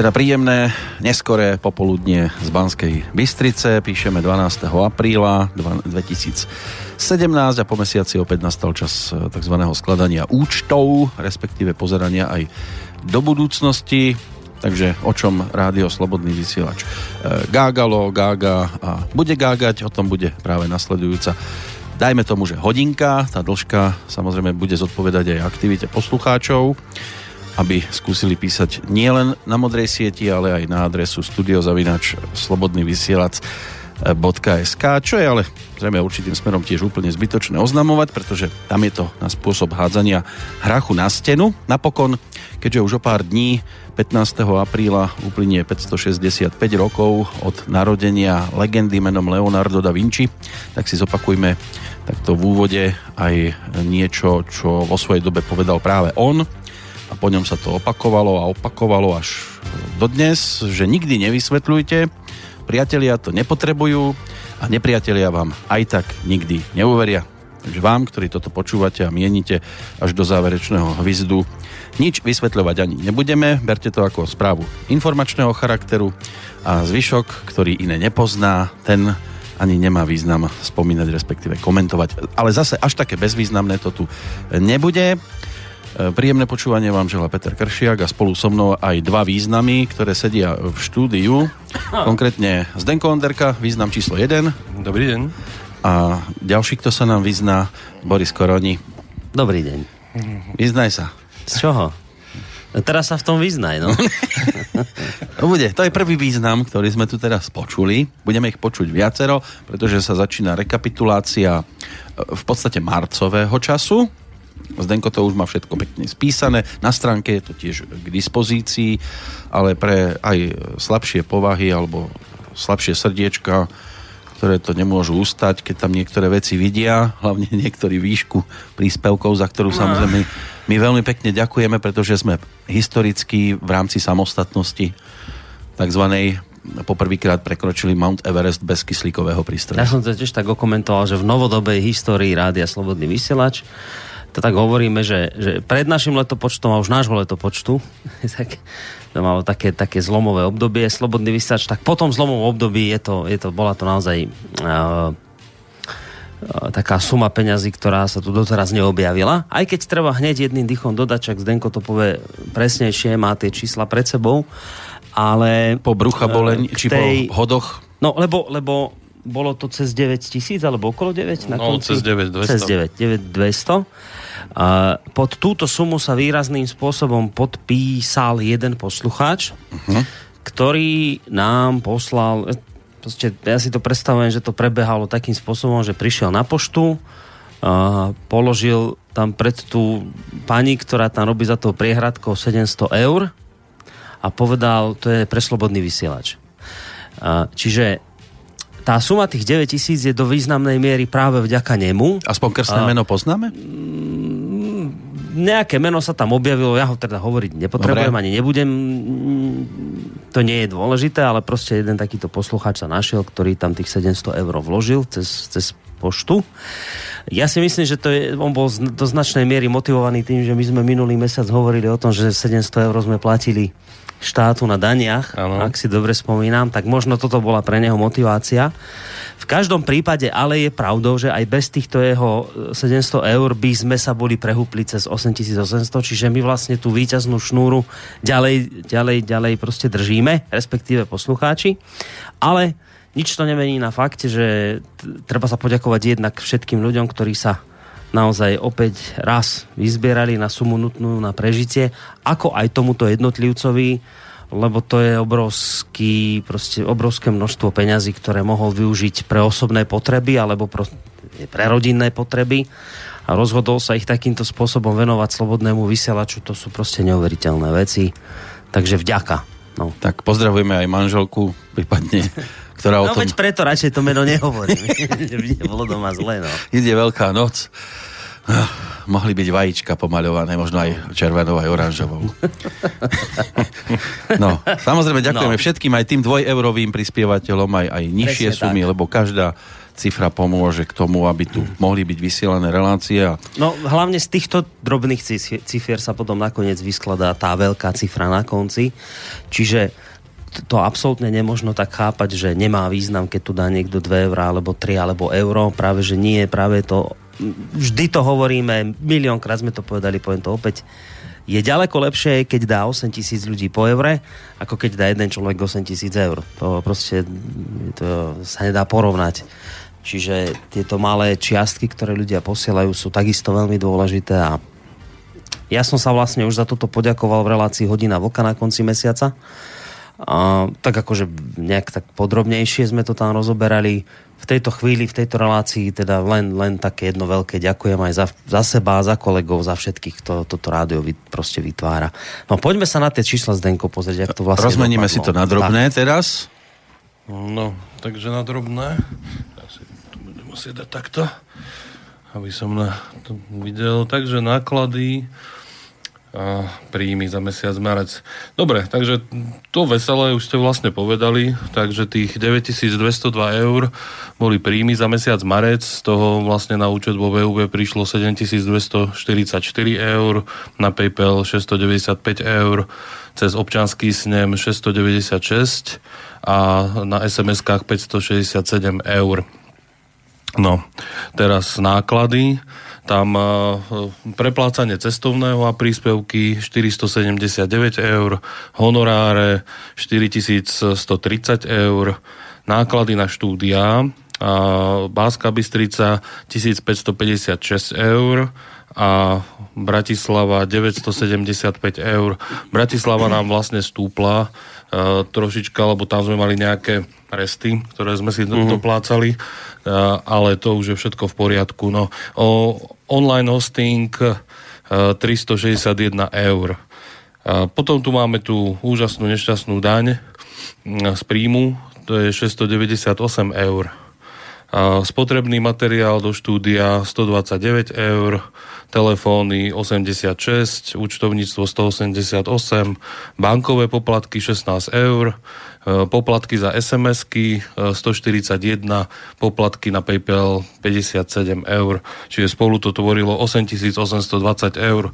Teda príjemné, neskoré popoludnie z Banskej Bystrice. Píšeme 12. apríla 2017 a po mesiaci opäť nastal čas eh, tzv. skladania účtov, respektíve pozerania aj do budúcnosti. Takže o čom rádio Slobodný vysielač eh, gágalo, gága a bude gágať, o tom bude práve nasledujúca dajme tomu, že hodinka, tá dĺžka samozrejme bude zodpovedať aj aktivite poslucháčov aby skúsili písať nielen na modrej sieti, ale aj na adresu studiozavinač slobodný vysielač .sk, čo je ale zrejme určitým smerom tiež úplne zbytočné oznamovať, pretože tam je to na spôsob hádzania hrachu na stenu. Napokon, keďže už o pár dní 15. apríla uplynie 565 rokov od narodenia legendy menom Leonardo da Vinci, tak si zopakujme takto v úvode aj niečo, čo vo svojej dobe povedal práve on a po ňom sa to opakovalo a opakovalo až dodnes, že nikdy nevysvetľujte, priatelia to nepotrebujú a nepriatelia vám aj tak nikdy neuveria. Takže vám, ktorí toto počúvate a mienite až do záverečného hvizdu, nič vysvetľovať ani nebudeme, berte to ako správu informačného charakteru a zvyšok, ktorý iné nepozná, ten ani nemá význam spomínať, respektíve komentovať. Ale zase až také bezvýznamné to tu nebude. E, príjemné počúvanie vám želá Peter Kršiak a spolu so mnou aj dva významy, ktoré sedia v štúdiu. Konkrétne Zdenko Onderka, význam číslo 1. Dobrý deň. A ďalší, kto sa nám vyzná, Boris Koroni. Dobrý deň. Vyznaj sa. Z čoho? Teraz sa v tom vyznaj, no. bude, to je prvý význam, ktorý sme tu teraz počuli. Budeme ich počuť viacero, pretože sa začína rekapitulácia e, v podstate marcového času, Zdenko to už má všetko pekne spísané, na stránke je to tiež k dispozícii, ale pre aj slabšie povahy alebo slabšie srdiečka, ktoré to nemôžu ustať, keď tam niektoré veci vidia, hlavne niektorý výšku príspevkov, za ktorú no. samozrejme my veľmi pekne ďakujeme, pretože sme historicky v rámci samostatnosti takzvanej poprvýkrát prekročili Mount Everest bez kyslíkového prístroja. Ja som to tiež tak okomentoval, že v novodobej histórii rádia Slobodný vysielač to tak hovoríme, že, že pred našim letopočtom a už nášho letopočtu, tak to malo také, také zlomové obdobie, slobodný vysač, tak po tom zlomovom období je to, je to, bola to naozaj uh, taká suma peňazí, ktorá sa tu doteraz neobjavila. Aj keď treba hneď jedným dychom dodať, čak Zdenko to povie presnejšie, má tie čísla pred sebou, ale... Po brucha boleň, či tej, po hodoch? No, lebo, lebo bolo to cez 9 tisíc, alebo okolo 9? Na no, konci? cez 9 200. Cez 9, 9 200. Pod túto sumu sa výrazným spôsobom podpísal jeden poslucháč, uh-huh. ktorý nám poslal, proste, ja si to predstavujem, že to prebehalo takým spôsobom, že prišiel na poštu, a položil tam pred tú pani, ktorá tam robí za toho priehradkou 700 eur a povedal, to je pre slobodný vysielač. A, čiže tá suma tých 9 tisíc je do významnej miery práve vďaka nemu. Aspoň krstné a, meno poznáme? Mm, nejaké meno sa tam objavilo, ja ho teda hovoriť nepotrebujem, Dobre. ani nebudem. To nie je dôležité, ale proste jeden takýto poslucháč sa našiel, ktorý tam tých 700 eur vložil cez, cez poštu. Ja si myslím, že to je, on bol do značnej miery motivovaný tým, že my sme minulý mesiac hovorili o tom, že 700 eur sme platili štátu na daniach, ano. ak si dobre spomínam, tak možno toto bola pre neho motivácia. V každom prípade ale je pravdou, že aj bez týchto jeho 700 eur by sme sa boli prehúpli cez 8800, čiže my vlastne tú výťaznú šnúru ďalej, ďalej, ďalej proste držíme, respektíve poslucháči. Ale nič to nemení na fakte, že treba sa poďakovať jednak všetkým ľuďom, ktorí sa naozaj opäť raz vyzbierali na sumu nutnú na prežitie, ako aj tomuto jednotlivcovi, lebo to je obrovský, proste obrovské množstvo peňazí, ktoré mohol využiť pre osobné potreby alebo pro, pre rodinné potreby a rozhodol sa ich takýmto spôsobom venovať slobodnému vysielaču, to sú proste neuveriteľné veci. Takže vďaka. No. Tak pozdravujeme aj manželku, prípadne ktorá no, o tom... veď preto radšej to meno nehovorím. bolo doma zle, no. Ide veľká noc. Mohli byť vajíčka pomaľované, možno aj červenou, aj oranžovou. no, samozrejme ďakujeme no. všetkým, aj tým dvojeurovým prispievateľom, aj, aj nižšie Presne sumy, tak. lebo každá cifra pomôže k tomu, aby tu mohli byť vysielané relácie. A... No hlavne z týchto drobných cifier sa potom nakoniec vyskladá tá veľká cifra na konci. Čiže to absolútne nemožno tak chápať, že nemá význam, keď tu dá niekto 2 eurá, alebo 3, alebo euro. Práve, že nie, práve to vždy to hovoríme, miliónkrát sme to povedali, poviem to opäť, je ďaleko lepšie, keď dá 8 tisíc ľudí po eure, ako keď dá jeden človek 8 tisíc eur. To proste to sa nedá porovnať. Čiže tieto malé čiastky, ktoré ľudia posielajú, sú takisto veľmi dôležité a ja som sa vlastne už za toto poďakoval v relácii Hodina Vlka na konci mesiaca. A, tak akože nejak tak podrobnejšie sme to tam rozoberali. V tejto chvíli, v tejto relácii teda len, len také jedno veľké ďakujem aj za, za seba, za kolegov, za všetkých, kto toto rádio vy, proste vytvára. No poďme sa na tie čísla Zdenko pozrieť, ako to vlastne Rozmeníme dopadlo. si to na drobné tak. teraz. No, takže na drobné musieť dať takto, aby som na to videl. Takže náklady a príjmy za mesiac marec. Dobre, takže to veselé už ste vlastne povedali, takže tých 9202 eur boli príjmy za mesiac marec, z toho vlastne na účet vo VUB prišlo 7244 eur, na PayPal 695 eur, cez občanský snem 696 a na SMS-kách 567 eur. No, teraz náklady. Tam e, preplácanie cestovného a príspevky 479 eur, honoráre 4130 eur, náklady na štúdia Báska Bystrica 1556 eur a Bratislava 975 eur. Bratislava nám vlastne stúpla uh, trošička, lebo tam sme mali nejaké resty, ktoré sme si mm-hmm. doplácali, uh, ale to už je všetko v poriadku. No, o, online hosting uh, 361 eur. Uh, potom tu máme tú úžasnú nešťastnú daň uh, z príjmu, to je 698 eur. Uh, spotrebný materiál do štúdia 129 eur, telefóny 86, účtovníctvo 188, bankové poplatky 16 eur, e, poplatky za SMS-ky 141, poplatky na PayPal 57 eur, čiže spolu to tvorilo 8820 eur. E,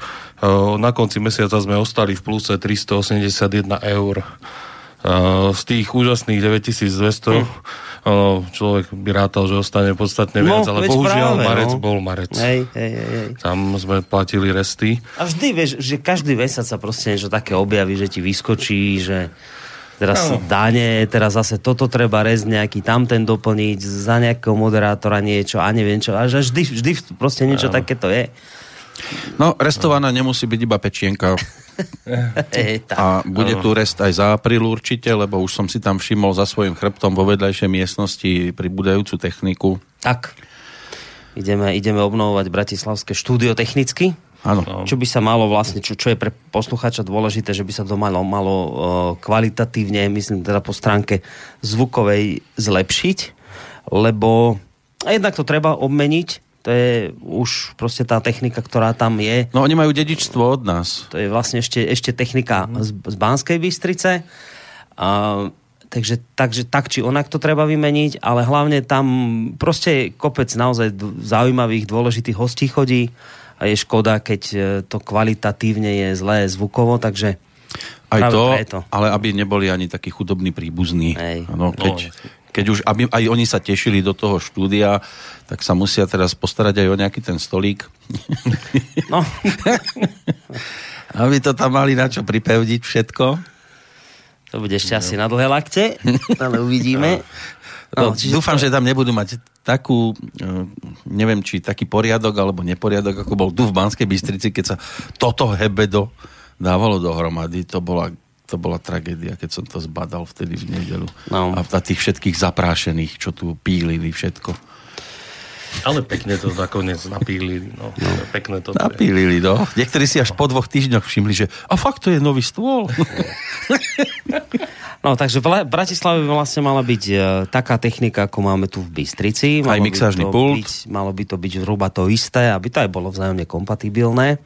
na konci mesiaca sme ostali v pluse 381 eur. E, z tých úžasných 9200 hm človek by rátal, že ostane podstatne no, viac, ale bohužiaľ práve, marec no. bol marec. Hej, hej, hej. Tam sme platili resty. A vždy vieš, že každý mesiac sa proste niečo také objaví, že ti vyskočí, že teraz no. dane, teraz zase toto treba rez nejaký tamten doplniť, za nejakého moderátora niečo a neviem čo. A že vždy, vždy proste niečo no. takéto je. No, restovaná nemusí byť iba pečienka. A bude tu rest aj za apríl určite, lebo už som si tam všimol za svojim chrbtom vo vedľajšej miestnosti pribúdajúcu techniku. Tak. Ideme, ideme obnovovať Bratislavské štúdio technicky. Áno. Čo by sa malo vlastne, čo, čo je pre posluchača dôležité, že by sa to malo, malo uh, kvalitatívne, myslím teda po stránke zvukovej zlepšiť, lebo jednak to treba obmeniť, to je už proste tá technika, ktorá tam je. No oni majú dedičstvo od nás. To je vlastne ešte, ešte technika z, z Banskej Bystrice. A, takže, takže tak či onak to treba vymeniť, ale hlavne tam proste je kopec naozaj zaujímavých, dôležitých hostí chodí a je škoda, keď e, to kvalitatívne je zlé zvukovo, takže aj to, preto. ale aby neboli ani takí chudobní príbuzní. Ano, keď, no keď už aby aj oni sa tešili do toho štúdia, tak sa musia teraz postarať aj o nejaký ten stolík. No. aby to tam mali na čo pripevniť všetko. To bude ešte no. asi na dlhé lakte, ale uvidíme. No, no, dúfam, to... že tam nebudú mať takú, e, neviem, či taký poriadok alebo neporiadok, ako bol tu v Banskej Bystrici, keď sa toto hebedo dávalo dohromady. To bola to bola tragédia, keď som to zbadal vtedy v nedelu. No. A tých všetkých zaprášených, čo tu pílili všetko. Ale pekne to nakoniec napílili. No. no. Pekne to napílili, no. Niektorí si až po dvoch týždňoch všimli, že a fakt to je nový stôl. No, takže v Bratislave by vlastne mala byť uh, taká technika, ako máme tu v Bystrici. Malo aj mixážny pult. Byť, malo by to byť zhruba to isté, aby to aj bolo vzájomne kompatibilné.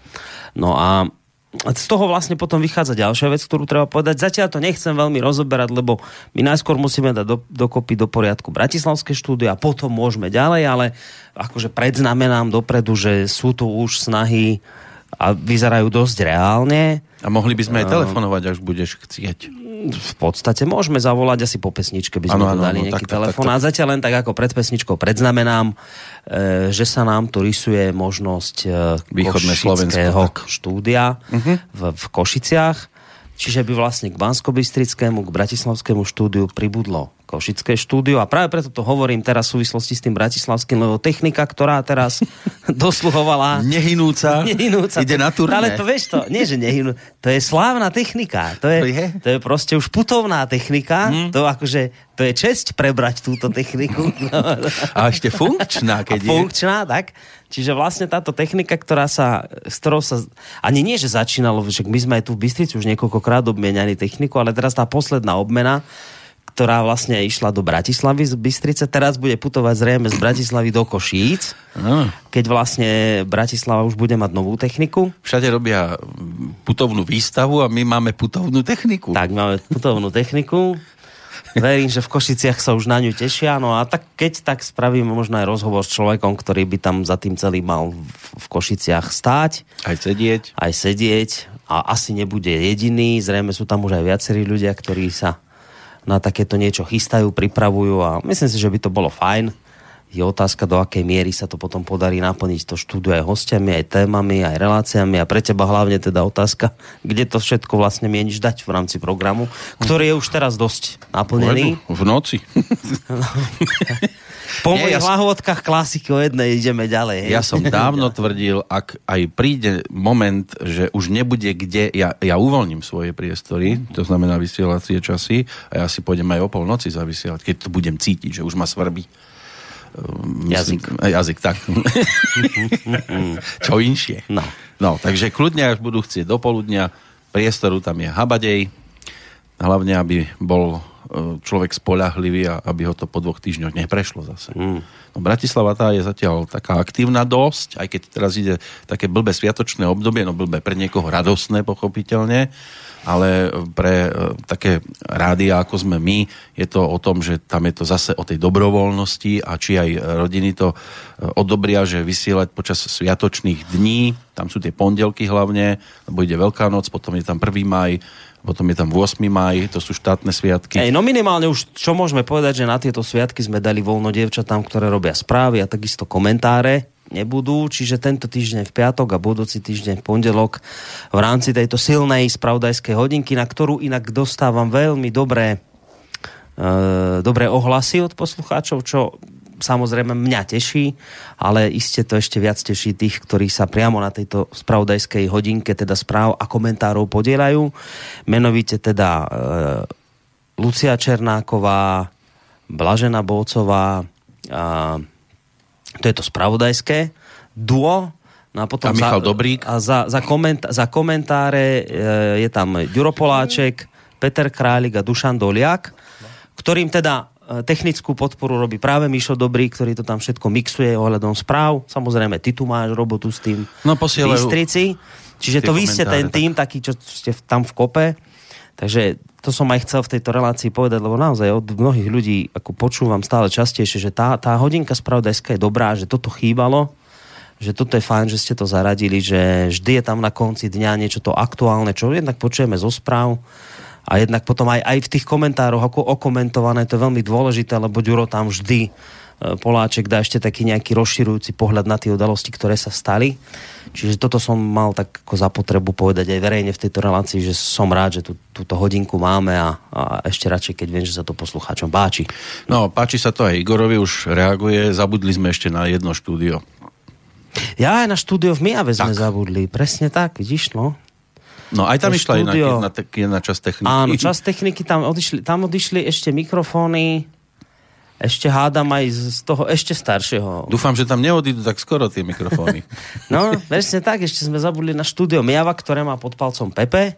No a z toho vlastne potom vychádza ďalšia vec, ktorú treba povedať. Zatiaľ to nechcem veľmi rozoberať, lebo my najskôr musíme dať do, dokopy do poriadku Bratislavské štúdio a potom môžeme ďalej, ale akože predznamenám dopredu, že sú tu už snahy a vyzerajú dosť reálne. A mohli by sme aj telefonovať, až budeš chcieť v podstate môžeme zavolať asi po pesničke, by sme ano, ano, dali ano, nejaký tak, telefón. Tak, tak, tak. A zatiaľ len tak ako pred pesničkou predznamenám, e, že sa nám tu rysuje možnosť e, Východné Slovensko, štúdia uh-huh. v, v Košiciach. Čiže by vlastne k bansko k Bratislavskému štúdiu pribudlo Košické štúdio a práve preto to hovorím teraz v súvislosti s tým bratislavským, lebo technika, ktorá teraz dosluhovala... Nehynúca, nehynúca ide na turné. Ale to vieš to, nie že nehynú, to je slávna technika. To je, to je? To je proste už putovná technika. Hmm. To akože, to je česť prebrať túto techniku. a ešte funkčná, keď a je. Funkčná, tak. Čiže vlastne táto technika, ktorá sa, s ktorou sa, ani nie, že začínalo, že my sme aj tu v Bystrici už niekoľkokrát obmieniali techniku, ale teraz tá posledná obmena, ktorá vlastne išla do Bratislavy z Bystrice, teraz bude putovať zrejme z Bratislavy do Košíc, no. keď vlastne Bratislava už bude mať novú techniku. Všade robia putovnú výstavu a my máme putovnú techniku. Tak, máme putovnú techniku. Verím, že v Košiciach sa už na ňu tešia. No a tak, keď tak spravíme možno aj rozhovor s človekom, ktorý by tam za tým celým mal v Košiciach stáť. Aj sedieť. Aj sedieť. A asi nebude jediný. Zrejme sú tam už aj viacerí ľudia, ktorí sa na takéto niečo chystajú, pripravujú a myslím si, že by to bolo fajn. Je otázka, do akej miery sa to potom podarí naplniť to štúdiu aj hostiami, aj témami, aj reláciami a pre teba hlavne teda otázka, kde to všetko vlastne mieniš dať v rámci programu, ktorý je už teraz dosť naplnený. V noci. Po Nie, mojich ja lahôdkach klasiky o jednej ideme ďalej. Ja som dávno tvrdil, ak aj príde moment, že už nebude kde, ja, ja uvoľním svoje priestory, to znamená vysielacie časy, a ja si pôjdem aj o polnoci zavysielať, keď to budem cítiť, že už ma svrbí. Ehm, myslím, jazyk. Jazyk, tak. Čo inšie. No. no. takže kľudne, až budú chcieť do poludnia, priestoru tam je habadej, hlavne, aby bol človek spolahlivý a aby ho to po dvoch týždňoch neprešlo zase. Mm. No, Bratislava tá je zatiaľ taká aktívna dosť, aj keď teraz ide také blbé sviatočné obdobie, no blbé pre niekoho radosné pochopiteľne, ale pre e, také rádia ako sme my, je to o tom, že tam je to zase o tej dobrovoľnosti a či aj rodiny to e, odobria, že vysielať počas sviatočných dní, tam sú tie pondelky hlavne, lebo ide Veľká noc, potom je tam 1. maj, potom je tam 8. maj, to sú štátne sviatky. Ej, no minimálne už, čo môžeme povedať, že na tieto sviatky sme dali voľno dievčatám, ktoré robia správy a takisto komentáre nebudú, čiže tento týždeň v piatok a budúci týždeň v pondelok v rámci tejto silnej spravodajskej hodinky, na ktorú inak dostávam veľmi dobré, e, dobré ohlasy od poslucháčov, čo samozrejme mňa teší, ale iste to ešte viac teší tých, ktorí sa priamo na tejto spravodajskej hodinke, teda správ a komentárov podielajú. Menovite teda e, Lucia Černáková, Blažena Bolcová, a, to je to spravodajské duo, No a potom a Michal za, Dobrík. A za, za, koment, za komentáre e, je tam Ďuro Poláček, Peter Králik a Dušan Doliak, ktorým teda technickú podporu robí práve Mišo Dobrý, ktorý to tam všetko mixuje ohľadom správ. Samozrejme, ty tu máš robotu s tým no, posielajú Bystrici. Čiže to vy ste ten tým, taký, čo ste tam v kope. Takže to som aj chcel v tejto relácii povedať, lebo naozaj od mnohých ľudí ako počúvam stále častejšie, že tá, tá hodinka spravodajská je dobrá, že toto chýbalo, že toto je fajn, že ste to zaradili, že vždy je tam na konci dňa niečo to aktuálne, čo jednak počujeme zo správ, a jednak potom aj, aj v tých komentároch ako okomentované, to je veľmi dôležité, lebo Ďuro tam vždy e, Poláček dá ešte taký nejaký rozširujúci pohľad na tie udalosti, ktoré sa stali. Čiže toto som mal tak ako za potrebu povedať aj verejne v tejto relácii, že som rád, že tú, túto hodinku máme a, a ešte radšej, keď viem, že sa to poslucháčom páči. No, páči sa to aj Igorovi, už reaguje. Zabudli sme ešte na jedno štúdio. Ja aj na štúdio v Mijave sme zabudli. Presne tak, vidíš, no. No aj tam išla jedna, jedna, jedna časť techniky. Áno, časť techniky, tam odišli, tam odišli ešte mikrofóny, ešte hádam aj z toho ešte staršieho. Dúfam, že tam neodídu tak skoro tie mikrofóny. no, presne tak, ešte sme zabudli na štúdio Miava, ktoré má pod palcom Pepe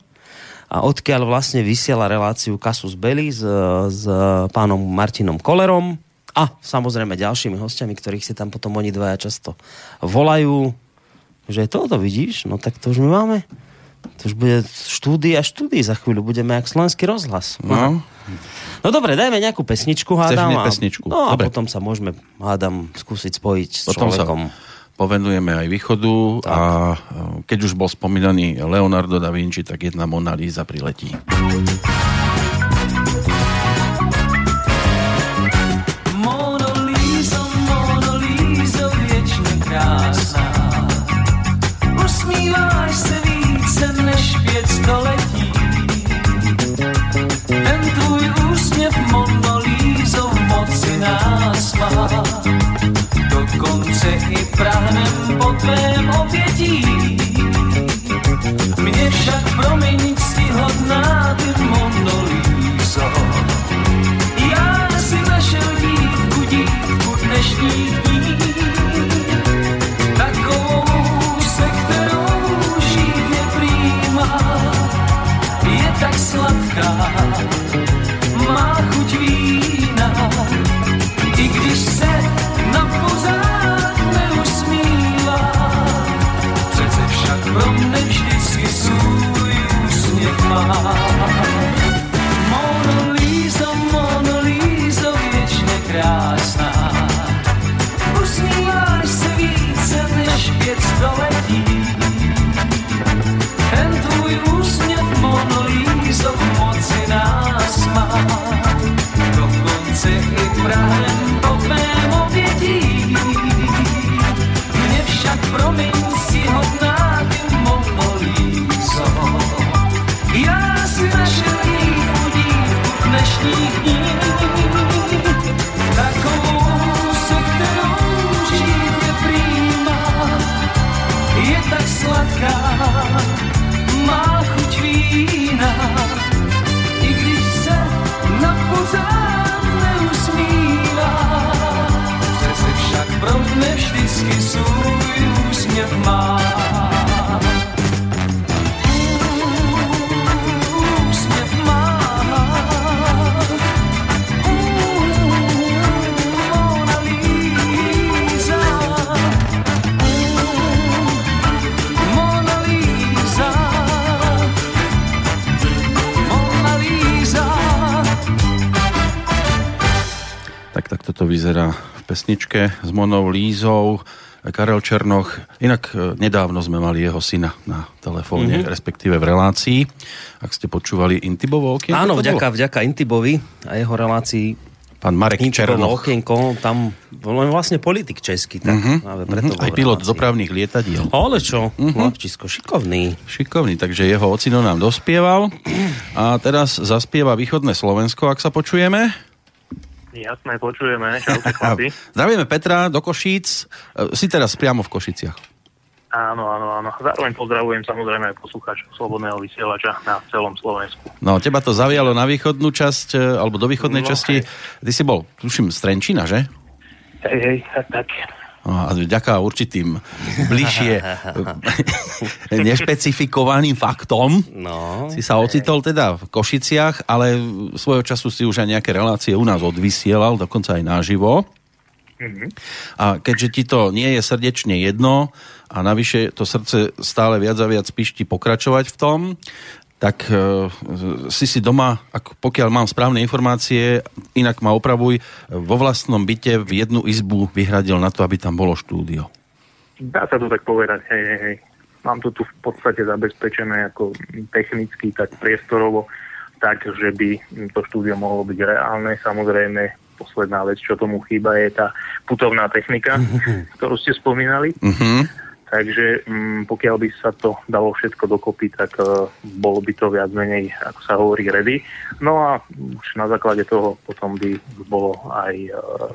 a odkiaľ vlastne vysiela reláciu Kasus Belli s, s pánom Martinom Kolerom a samozrejme ďalšími hostiami, ktorých si tam potom oni dvaja často volajú. Že toto vidíš, no tak to už my máme To už bude štúdia štúdii za chvíľu. Budeme jak slovenský rozhlas. No, No dobre, dajme nejakú pesničku, hádam. hneď a- pesničku? No a Dobre. potom sa môžeme, hádam, skúsiť spojiť s potom sa človekom. povenujeme aj východu a e, keď už bol spomínaný Leonardo da Vinci, tak jedna Mona Lisa priletí. Má. Dokonce i prahnem po tvém obětí. Mě však promiň ctihodná ty Mona pesničke s Monou Lízou. Karel Černoch, inak e, nedávno sme mali jeho syna na telefóne, mm-hmm. respektíve v relácii. Ak ste počúvali Intibovo okienko, Áno, vďaka, vďaka Intibovi a jeho relácii Pán Marek Černoch. okienko, tam bol len vlastne politik český, tak Mhm, práve preto mhm, bol Aj pilot relácii. dopravných lietadiel. Ale čo, chlapčisko, šikovný. Šikovný, takže jeho ocino nám dospieval. A teraz zaspieva východné Slovensko, ak sa počujeme. Jasné, počujeme. Čaute, chlapi. Zdravíme Petra do Košíc. E, Si teraz priamo v Košiciach. Áno, áno, áno. Zároveň pozdravujem samozrejme aj poslucháčov Slobodného vysielača na celom Slovensku. No, teba to zavialo na východnú časť, e, alebo do východnej No, časti. Ty si bol, tuším, z Trenčína, že? Hej, hej, tak, tak. No, a vďaka určitým bližšie nešpecifikovaným faktom No, si sa ocitol teda v Košiciach, ale svojho času si už aj nejaké relácie u nás odvysielal, dokonca aj naživo. A keďže ti to nie je srdečne jedno a navyše to srdce stále viac a viac pišti pokračovať v tom, tak e, si si doma, ak, pokiaľ mám správne informácie, inak ma opravuj, vo vlastnom byte v jednu izbu vyhradil na to, aby tam bolo štúdio. Dá sa to tak povedať, hej, hej, hej. Mám to tu v podstate zabezpečené ako technicky, tak priestorovo, tak, že by to štúdio mohlo byť reálne. Samozrejme, posledná vec, čo tomu chýba, je tá putovná technika, ktorú ste spomínali. Uh-huh. Takže mm, pokiaľ by sa to dalo všetko dokopy, tak uh, bolo by to viac menej, ako sa hovorí, ready. No a už na základe toho potom by bolo aj uh,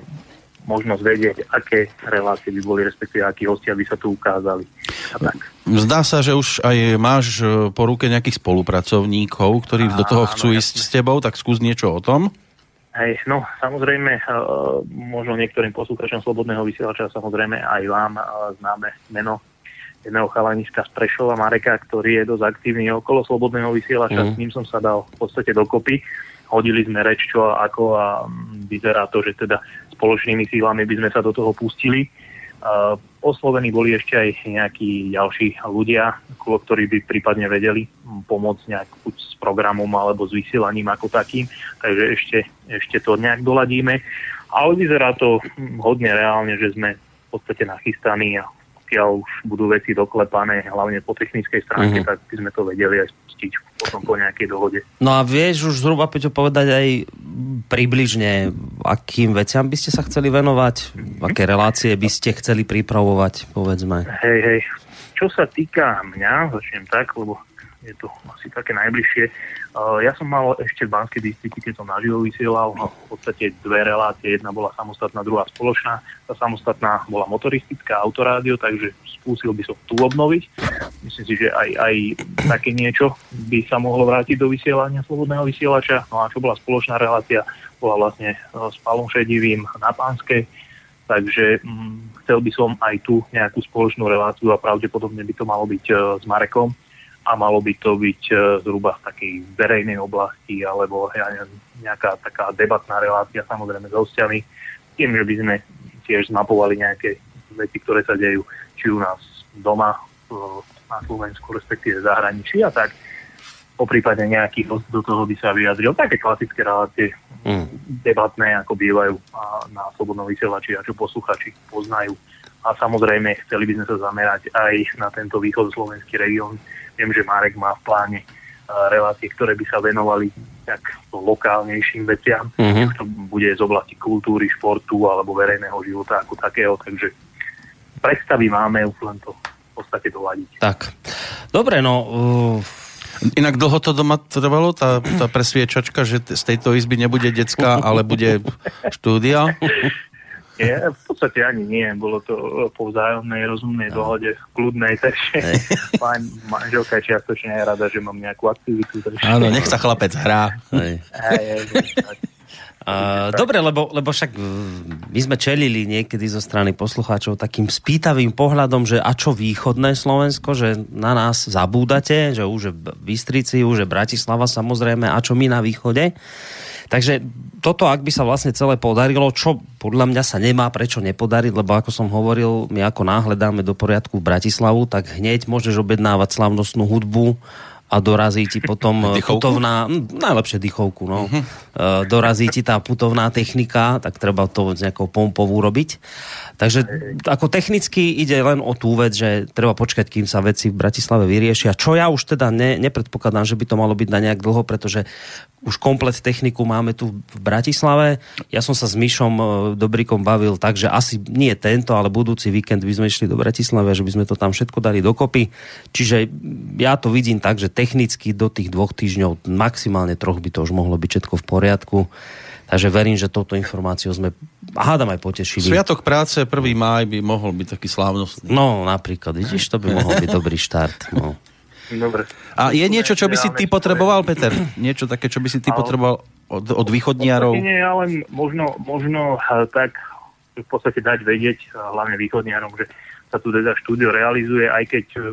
možnosť vedieť, aké relácie by boli, respektíve akí hostia by sa tu ukázali. A tak. Zdá sa, že už aj máš e, po ruke nejakých spolupracovníkov, ktorí do toho Áno, chcú ísť s tebou, tak skús niečo o tom. Hej, no samozrejme, uh, možno niektorým poslucháčom Slobodného vysielača, samozrejme aj vám uh, známe meno jedného chalaniska z Prešova, Mareka, ktorý je dosť aktívny okolo Slobodného vysielača, Mhm. s ním som sa dal v podstate dokopy. Hodili sme reč, čo a ako a mm, vyzerá to, že teda spoločnými sílami by sme sa do toho pustili. Uh, oslovení boli ešte aj nejakí ďalší ľudia, ktorí by prípadne vedeli pomôcť nejak buď s programom alebo s vysielaním ako takým. Takže ešte, ešte to nejak doladíme. Ale vyzerá to hodne reálne, že sme v podstate nachystaní a pokiaľ už budú veci doklepané, hlavne po technickej stránke, mm-hmm. tak by sme to vedeli aj spustiť potom po nejakej dohode. No a vieš už zhruba, Peťo, povedať aj približne, akým veciam by ste sa chceli venovať? Mm-hmm. Aké relácie by ste chceli pripravovať, povedzme? Hej, hej. Čo sa týka mňa, začnem tak, lebo je to asi také najbližšie. Uh, ja som mal ešte v Banskej Bystrici, keď som naživo vysielal, v podstate dve relácie, jedna bola samostatná, druhá spoločná. Tá samostatná bola motoristická autorádio, takže skúsil by som tu obnoviť. Myslím si, že aj, aj také niečo by sa mohlo vrátiť do vysielania slobodného vysielača. No a čo bola spoločná relácia, bola vlastne uh, s Palom Šedivým na Pánskej. Takže hm, chcel by som aj tu nejakú spoločnú reláciu a pravdepodobne by to malo byť uh, s Marekom a malo by to byť e, zhruba v takej verejnej oblasti alebo ja neviem, nejaká taká debatná relácia samozrejme s hostiami, tým, že by sme tiež zmapovali nejaké veci, ktoré sa dejú či u nás doma e, na Slovensku, respektíve zahraničí a tak. Po prípade nejaký host do toho by sa vyjadril. Také klasické relácie mm. debatné, ako bývajú na Slobodnom vysielači a čo posluchači poznajú. A samozrejme chceli by sme sa zamerať aj na tento východoslovenský región, Viem, že Marek má v pláne relácie, ktoré by sa venovali tak lokálnejším veciam. Uh-huh. To bude z oblasti kultúry, športu alebo verejného života ako takého. Takže predstavy máme, už len to v podstate doladiť. Tak. Dobre, no... Uh... Inak dlho to doma trvalo, tá, tá presviečačka, že z tejto izby nebude decka, ale bude štúdia? Nie, v podstate ani nie. Bolo to po vzájomnej rozumnej no. dohode, kľudnej, takže pán manželka čiastočne je rada, že mám nejakú aktivitu. Takže... Áno, nech sa chlapec hrá. Uh, dobre, lebo, lebo však my sme čelili niekedy zo strany poslucháčov takým spýtavým pohľadom, že a čo východné Slovensko, že na nás zabúdate, že už je Bystrici, už je Bratislava samozrejme, a čo my na východe. Takže toto, ak by sa vlastne celé podarilo, čo podľa mňa sa nemá prečo nepodariť, lebo ako som hovoril, my ako náhle dáme do poriadku v Bratislavu, tak hneď môžeš objednávať slavnostnú hudbu a dorazí ti potom putovná, najlepšie dychovku, no. Uh-huh. Dorazí ti tá putovná technika, tak treba to s nejakou pompou urobiť. Takže ako technicky ide len o tú vec, že treba počkať, kým sa veci v Bratislave vyriešia. Čo ja už teda ne, nepredpokladám, že by to malo byť na nejak dlho, pretože už komplet techniku máme tu v Bratislave. Ja som sa s Myšom e, Dobrikom bavil tak, že asi nie tento, ale budúci víkend by sme išli do Bratislavy že by sme to tam všetko dali dokopy. Čiže ja to vidím tak, že technicky do tých dvoch týždňov, maximálne troch by to už mohlo byť všetko v poriadku. Takže verím, že touto informáciou sme hádam aj potešili. Sviatok práce 1. máj by mohol byť taký slávnostný. No, napríklad, vidíš, to by mohol byť dobrý štart. No. Dobre. A je niečo, čo by si ty potreboval, Peter? Niečo také, čo by si ty potreboval od, od východniarov? Nie, ale možno, možno eh, tak v podstate dať vedieť, eh, hlavne východniarom, že sa tu teda štúdio realizuje, aj keď eh,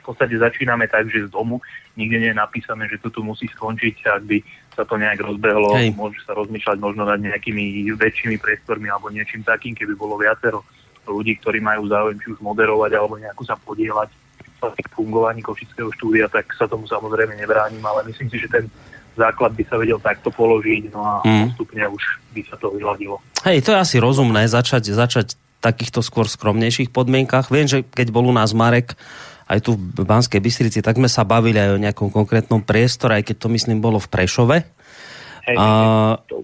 v podstate začíname tak, že z domu nikde nie je napísané, že to tu musí skončiť, ak by sa to nejak rozbehlo, Hej. môže sa rozmýšľať možno nad nejakými väčšími priestormi alebo niečím takým, keby bolo viacero ľudí, ktorí majú záujem či už moderovať alebo nejako sa podielať v fungovaní Košického štúdia, tak sa tomu samozrejme nebránim, ale myslím si, že ten základ by sa vedel takto položiť, no a mm. postupne už by sa to vyladilo. Hej, to je asi rozumné začať, začať takýchto skôr skromnejších podmienkach. Viem, že keď bol u nás Marek aj tu v Banskej Bystrici, tak sme sa bavili aj o nejakom konkrétnom priestore, aj keď to myslím bolo v Prešove. Hej, a,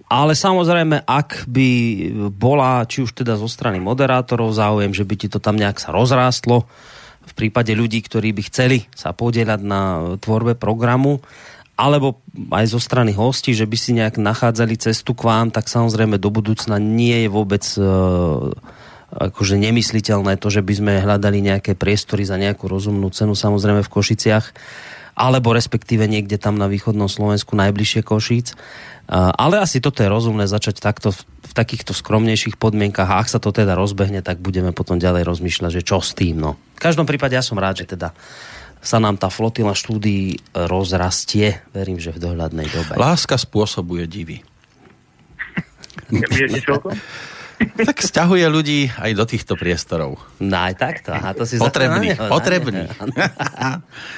ale samozrejme, ak by bola, či už teda zo strany moderátorov záujem, že by ti to tam nejak sa rozrástlo, v prípade ľudí, ktorí by chceli sa podielať na tvorbe programu, alebo aj zo strany hostí, že by si nejak nachádzali cestu k vám, tak samozrejme do budúcna nie je vôbec uh, akože nemysliteľné to, že by sme hľadali nejaké priestory za nejakú rozumnú cenu, samozrejme v Košiciach, alebo respektíve niekde tam na východnom Slovensku najbližšie Košíc. Ale asi toto je rozumné začať takto v, v takýchto skromnejších podmienkach a ak sa to teda rozbehne, tak budeme potom ďalej rozmýšľať, že čo s tým. No. V každom prípade ja som rád, že teda sa nám tá flotila štúdií rozrastie. Verím, že v dohľadnej dobe. Láska spôsobuje divy. Viete Tak stiahuje ľudí aj do týchto priestorov. No aj takto, aha, to si Potrebný, za- potrebný.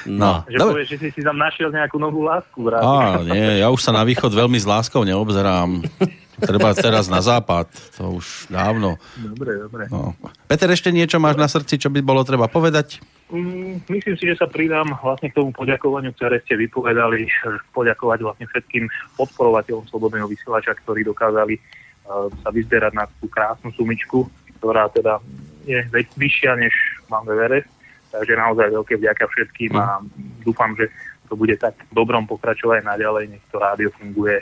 No. Že Dobre. povieš, že si si tam našiel nejakú novú lásku. Á, nie, ja už sa na východ veľmi s láskou neobzerám. Treba teraz na západ, to už dávno. Dobre, dobre. No. Peter, ešte niečo máš na srdci, čo by bolo treba povedať? Mm, myslím si, že sa pridám vlastne k tomu poďakovaniu, ktoré ste vypovedali, eh, poďakovať vlastne všetkým podporovateľom Slobodného vysielača, ktorí dokázali sa vyzberať na tú krásnu sumičku, ktorá teda je vyššia, než máme Everest. Takže naozaj veľké vďaka všetkým a dúfam, že to bude tak dobrom pokračovať naďalej, nech to rádio funguje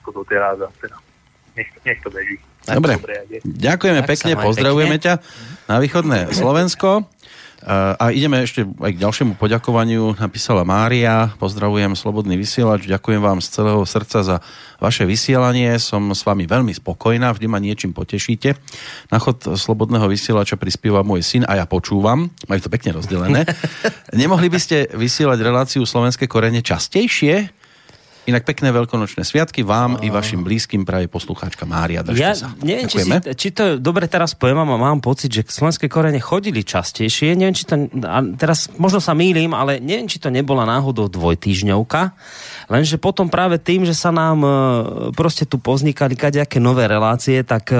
ako doteraz a teda nech, nech to beží. Dobre. Ďakujeme Tak pekne, pozdravujeme pekne. ťa na východné Slovensko. A ideme ešte aj k ďalšiemu poďakovaniu. Napísala Mária, pozdravujem Slobodný vysielač, ďakujem vám z celého srdca za vaše vysielanie. Som s vami veľmi spokojná, vždy ma niečím potešíte. Na chod Slobodného vysielača prispieva môj syn a ja počúvam. Majú to pekne rozdelené. Nemohli by ste vysielať reláciu Slovenské korene častejšie? Inak pekné veľkonočné sviatky vám i vašim blízkym praje poslucháčka Mária. Držte Ja sa. neviem, či, si, či to dobre teraz poviem, a mám pocit, že slovenské korene chodili častejšie. Neviem, či to, a teraz možno sa mýlim, ale neviem, či to nebola náhodou dvojtýždňovka. Lenže potom práve tým, že sa nám e, proste tu poznikali kadejaké nové relácie, tak e,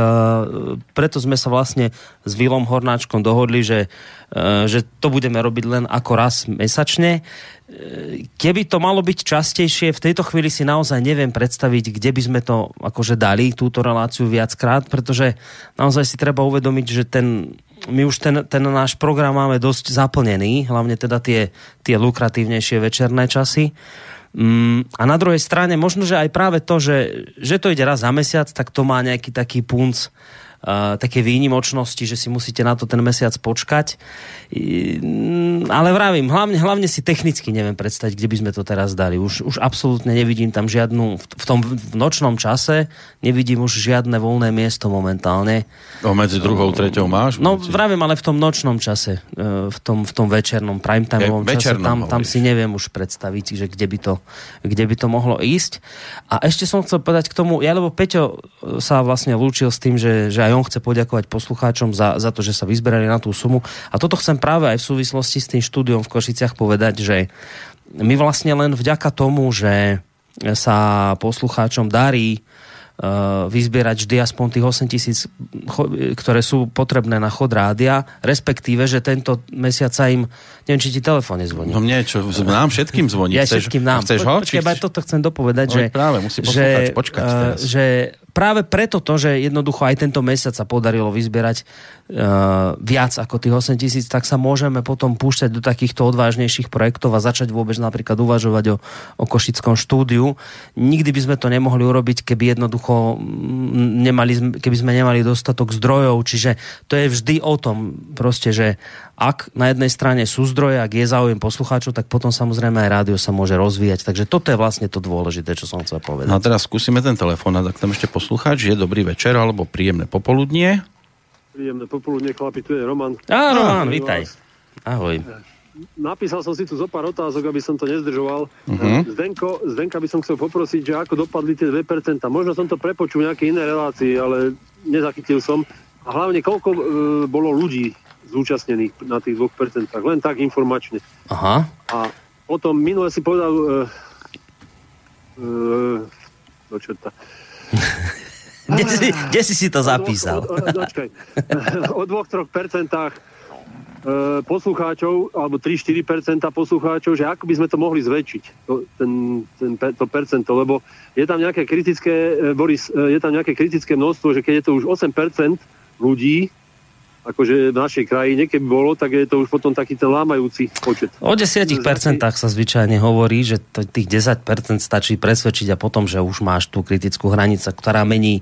preto sme sa vlastne s Vilom Hornáčkom dohodli, že, e, že to budeme robiť len ako raz mesačne. E, Keby to malo byť častejšie, v tejto chvíli si naozaj neviem predstaviť, kde by sme to akože dali, túto reláciu viackrát, pretože naozaj si treba uvedomiť, že ten, my už ten, ten náš program máme dosť zaplnený, hlavne teda tie, tie lukratívnejšie večerné časy. Mm, a na druhej strane, možno, že aj práve to, že, že to ide raz za mesiac, tak to má nejaký taký punc také výnimočnosti, že si musíte na to ten mesiac počkať. Mm, ale vravím, hlavne, hlavne si technicky neviem predstaviť, kde by sme to teraz dali. Už, už absolútne nevidím tam žiadnu, v, tom v nočnom čase nevidím už žiadne voľné miesto momentálne. No, medzi druhou, treťou máš? No vravím, ale v tom nočnom čase, e, v tom, v tom večernom, primetimeovom čase, tam, tam si neviem už predstaviť, že kde by, to, kde by to mohlo ísť. A ešte som chcel povedať k tomu, ja lebo Peťo e, sa vlastne lúčil s tým, že, že aj on chce poďakovať poslucháčom za, za to, že sa vyzberali na tú sumu. A toto chcem práve aj v súvislosti s tým štúdiom v Košiciach povedať, že my vlastne len vďaka tomu, že sa poslucháčom darí uh, vyzbierať vždy aspoň tých 8 tisíc, ktoré sú potrebné na chod rádia, respektíve, že tento mesiac sa im, neviem, či ti telefóne zvoní. No mne, čo, nám všetkým zvoní. Ja Chceš- všetkým nám. Chceš ho? Iba chceš- toto chcem dopovedať, No, že, práve, musí že, počkať eh, teraz. že práve preto to, že jednoducho aj tento mesiac sa podarilo vyzbierať uh, viac ako tých 8 tisíc, tak sa môžeme potom púšťať do takýchto odvážnejších projektov a začať vôbec napríklad uvažovať o, o Košickom štúdiu. Nikdy by sme to nemohli urobiť, keby jednoducho mm, nemali, keby sme nemali dostatok zdrojov, čiže to je vždy o tom proste, že ak na jednej strane sú zdroje, ak je záujem poslucháčov, tak potom samozrejme aj rádio sa môže rozvíjať. Takže toto je vlastne to dôležité, čo som chcel povedať. No a teraz skúsime ten telefón, tak tam ešte poslucháč, je dobrý večer alebo príjemné popoludnie. Príjemné popoludne, chlapi, tu je Roman. Á, Roman, Zdravím vítaj. vás. Ahoj. Napísal som si tu zo pár otázok, aby som to nezdržoval. Mhm. Zdenko, Zdenka by som chcel poprosiť, že ako dopadli tie 2%. Možno som to prepočul v nejakej inej relácii, ale nezachytil som. A hlavne, koľko e, bolo ľudí zúčastnených na tých 2%. Len tak informačne. Aha. A potom minule si povedal... E, e, do čerta. Kde si, kde si si to zapísal? O, o, o, počkaj. o 2-3 percentách e, poslucháčov, alebo 3-4% poslucháčov, že ako by sme to mohli zväčšiť, to, ten, ten, to percento, lebo je tam nejaké kritické, e, Boris, e, je tam nejaké kritické množstvo, že keď je to už 8% ľudí, akože v našej krajine, keby bolo, tak je to už potom taký ten lámajúci počet. O 10% sa zvyčajne hovorí, že to, tých 10% stačí presvedčiť a potom, že už máš tú kritickú hranicu, ktorá mení,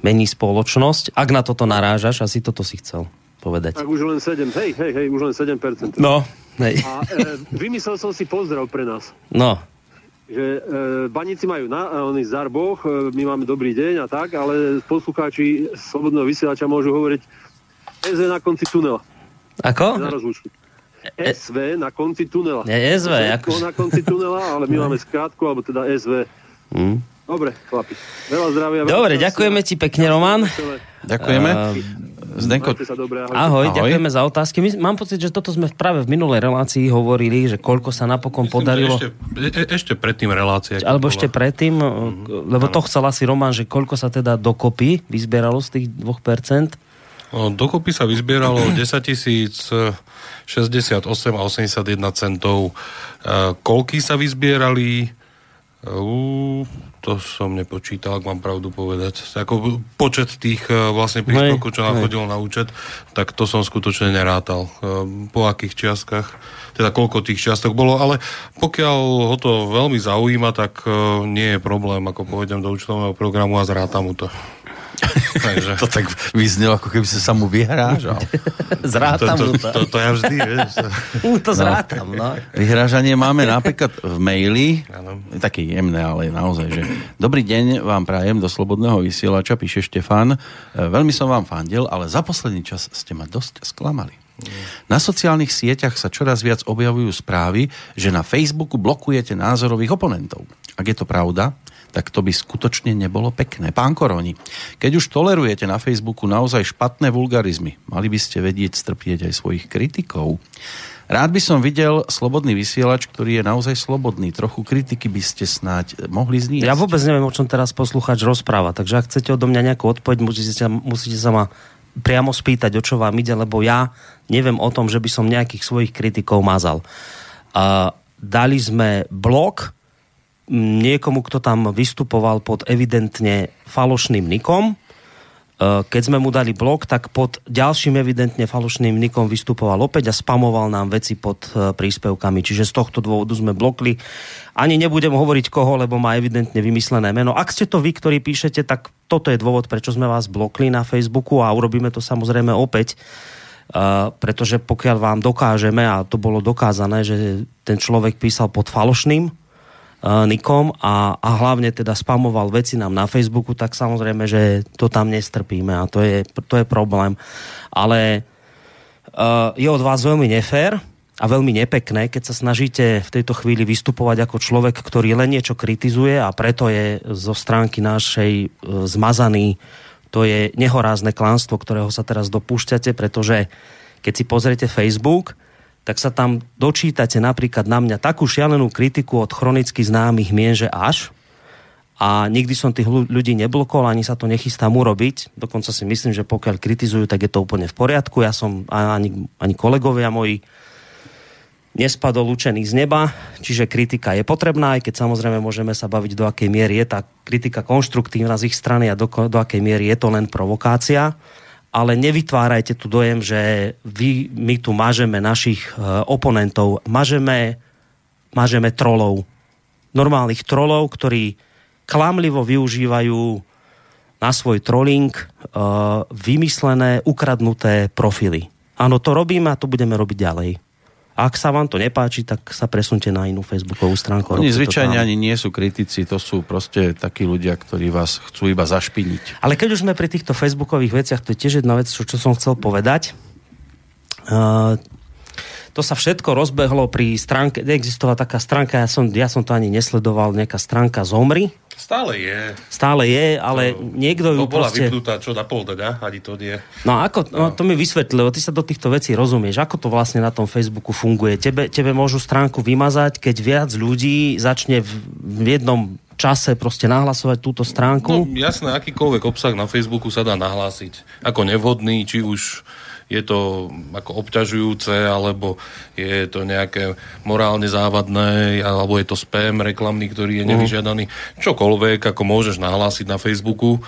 mení spoločnosť. Ak na toto narážaš, asi toto si chcel povedať. Tak už len 7, hej, hej, hej, už len 7%. No, hej. A e, vymyslel som si pozdrav pre nás. No, že e, baníci majú na, oni zarboch, e, my máme dobrý deň a tak, ale poslucháči Slobodného vysielača môžu hovoriť SV na konci tunela, na ako? rozlúčku. SV na konci tunela. Nie, SV, akože- na konci tunela, ale my máme skrátku, alebo teda SV. Hm. Dobre, chlapi. Veľa zdravia. veľa Dobre, ďakujeme ti pekne, Roman. Ďakujeme. Zdenko, Majte sa dobre, ahojte. Ahoj, Ahoj. ďakujeme za otázky. My, mám pocit, že toto sme práve v minulej relácii hovorili, že koľko sa napokon Myslím, podarilo. Ešte, e, ešte predtým relácia. keď Alebo bola. ešte predtým, lebo to chcel asi Roman, že koľko sa teda dokopy vyzbieralo z tých 2%. Dokopy sa vyzbieralo 10 068 a 81 centov. E, Koľky sa vyzbierali? Uh, to som nepočítal, ak mám pravdu povedať. Ako počet tých e, vlastne príspevkov, čo nám chodilo na účet, tak to som skutočne nerátal. Po akých čiastkách, teda koľko tých čiastok bolo, ale pokiaľ ho to veľmi zaujíma, tak nie je problém, ako povedem do účtovného programu a zrátam mu to. Takže... to tak vyznelo, ako keby si sa mu vyhrážal. Zrátam to, to, to. to, to ja vždy, vieš. To zrátam, no. Vyhrážanie máme napríklad v maili, Áno. také jemné, ale naozaj, že dobrý deň vám prajem do Slobodného vysielača, píše Štefan. E, Veľmi som vám fandil, ale za posledný čas ste ma dosť sklamali. Na sociálnych sieťach sa čoraz viac objavujú správy, že na Facebooku blokujete názorových oponentov. Ak je to pravda, tak to by skutočne nebolo pekné. Pán Koroni, keď už tolerujete na Facebooku naozaj špatné vulgarizmy, mali by ste vedieť strpieť aj svojich kritikov. Rád by som videl slobodný vysielač, ktorý je naozaj slobodný. Trochu kritiky by ste snáď mohli zniesť. Ja vôbec neviem, o čom teraz poslucháč rozpráva, takže ak chcete odo mňa nejakú odpoveď, musíte sa, musíte sa ma priamo spýtať, o čo vám ide, lebo ja neviem o tom, že by som nejakých svojich kritikov mazal. A dali sme blok niekomu, kto tam vystupoval pod evidentne falošným nikom. E, Keď sme mu dali blok, tak pod ďalším evidentne falošným nikom vystupoval opäť a spamoval nám veci pod e, príspevkami. Čiže z tohto dôvodu sme blokli. Ani nebudem hovoriť koho, lebo má evidentne vymyslené meno. Ak ste to vy, ktorí píšete, tak toto je dôvod, prečo sme vás blokli na Facebooku a urobíme to samozrejme opäť. Uh, pretože pokiaľ vám dokážeme, a to bolo dokázané, že ten človek písal pod falošným nikom a, a hlavne teda spamoval veci nám na Facebooku, tak samozrejme, že to tam nestrpíme a to je, to je problém. Ale uh, je od vás veľmi nefér a veľmi nepekné, keď sa snažíte v tejto chvíli vystupovať ako človek, ktorý len niečo kritizuje a preto je zo stránky našej uh, zmazaný to je nehorázne klánstvo, ktorého sa teraz dopúšťate, pretože keď si pozriete Facebook, tak sa tam dočítate napríklad na mňa takú šialenú kritiku od chronicky známych mien, že až. A nikdy som tých ľu- ľudí neblokol, ani sa to nechystám urobiť. Dokonca si myslím, že pokiaľ kritizujú, tak je to úplne v poriadku. Ja som, ani, ani kolegovia moji, nespadol učený z neba, čiže kritika je potrebná, aj keď samozrejme môžeme sa baviť, do akej miery je tá kritika konštruktívna z ich strany a do, do akej miery je to len provokácia. Ale nevytvárajte tu dojem, že vy, my tu mažeme našich e, oponentov, mažeme, mažeme trolov. Normálnych trolov, ktorí klamlivo využívajú na svoj trolling e, vymyslené, ukradnuté profily. Áno, to robíme a to budeme robiť ďalej. Ak sa vám to nepáči, tak sa presunte na inú facebookovú stránku. Oni zvyčajne ani nie sú kritici, to sú proste takí ľudia, ktorí vás chcú iba zašpiniť. Ale keď už sme pri týchto facebookových veciach, to je tiež jedna vec, čo, čo som chcel povedať. Uh, to sa všetko rozbehlo pri stránke, existovala taká stránka, ja som, ja som to ani nesledoval, nejaká stránka Zomri. Stále je. Stále je, ale niekto ju No, bola proste... vypnutá, čo na pol dňa, ani to nie. No ako, no, to mi vysvetli, lebo ty sa do týchto vecí rozumieš. Ako to vlastne na tom Facebooku funguje? Tebe, tebe môžu stránku vymazať, keď viac ľudí začne v, v jednom čase proste nahlasovať túto No stránku. jasné, akýkoľvek obsah na Facebooku sa dá nahlásiť ako nevhodný, či už je to ako obťažujúce, alebo je to nejaké morálne závadné, alebo je to spam reklamný, ktorý je nevyžiadaný. Čokoľvek, ako môžeš nahlásiť na Facebooku.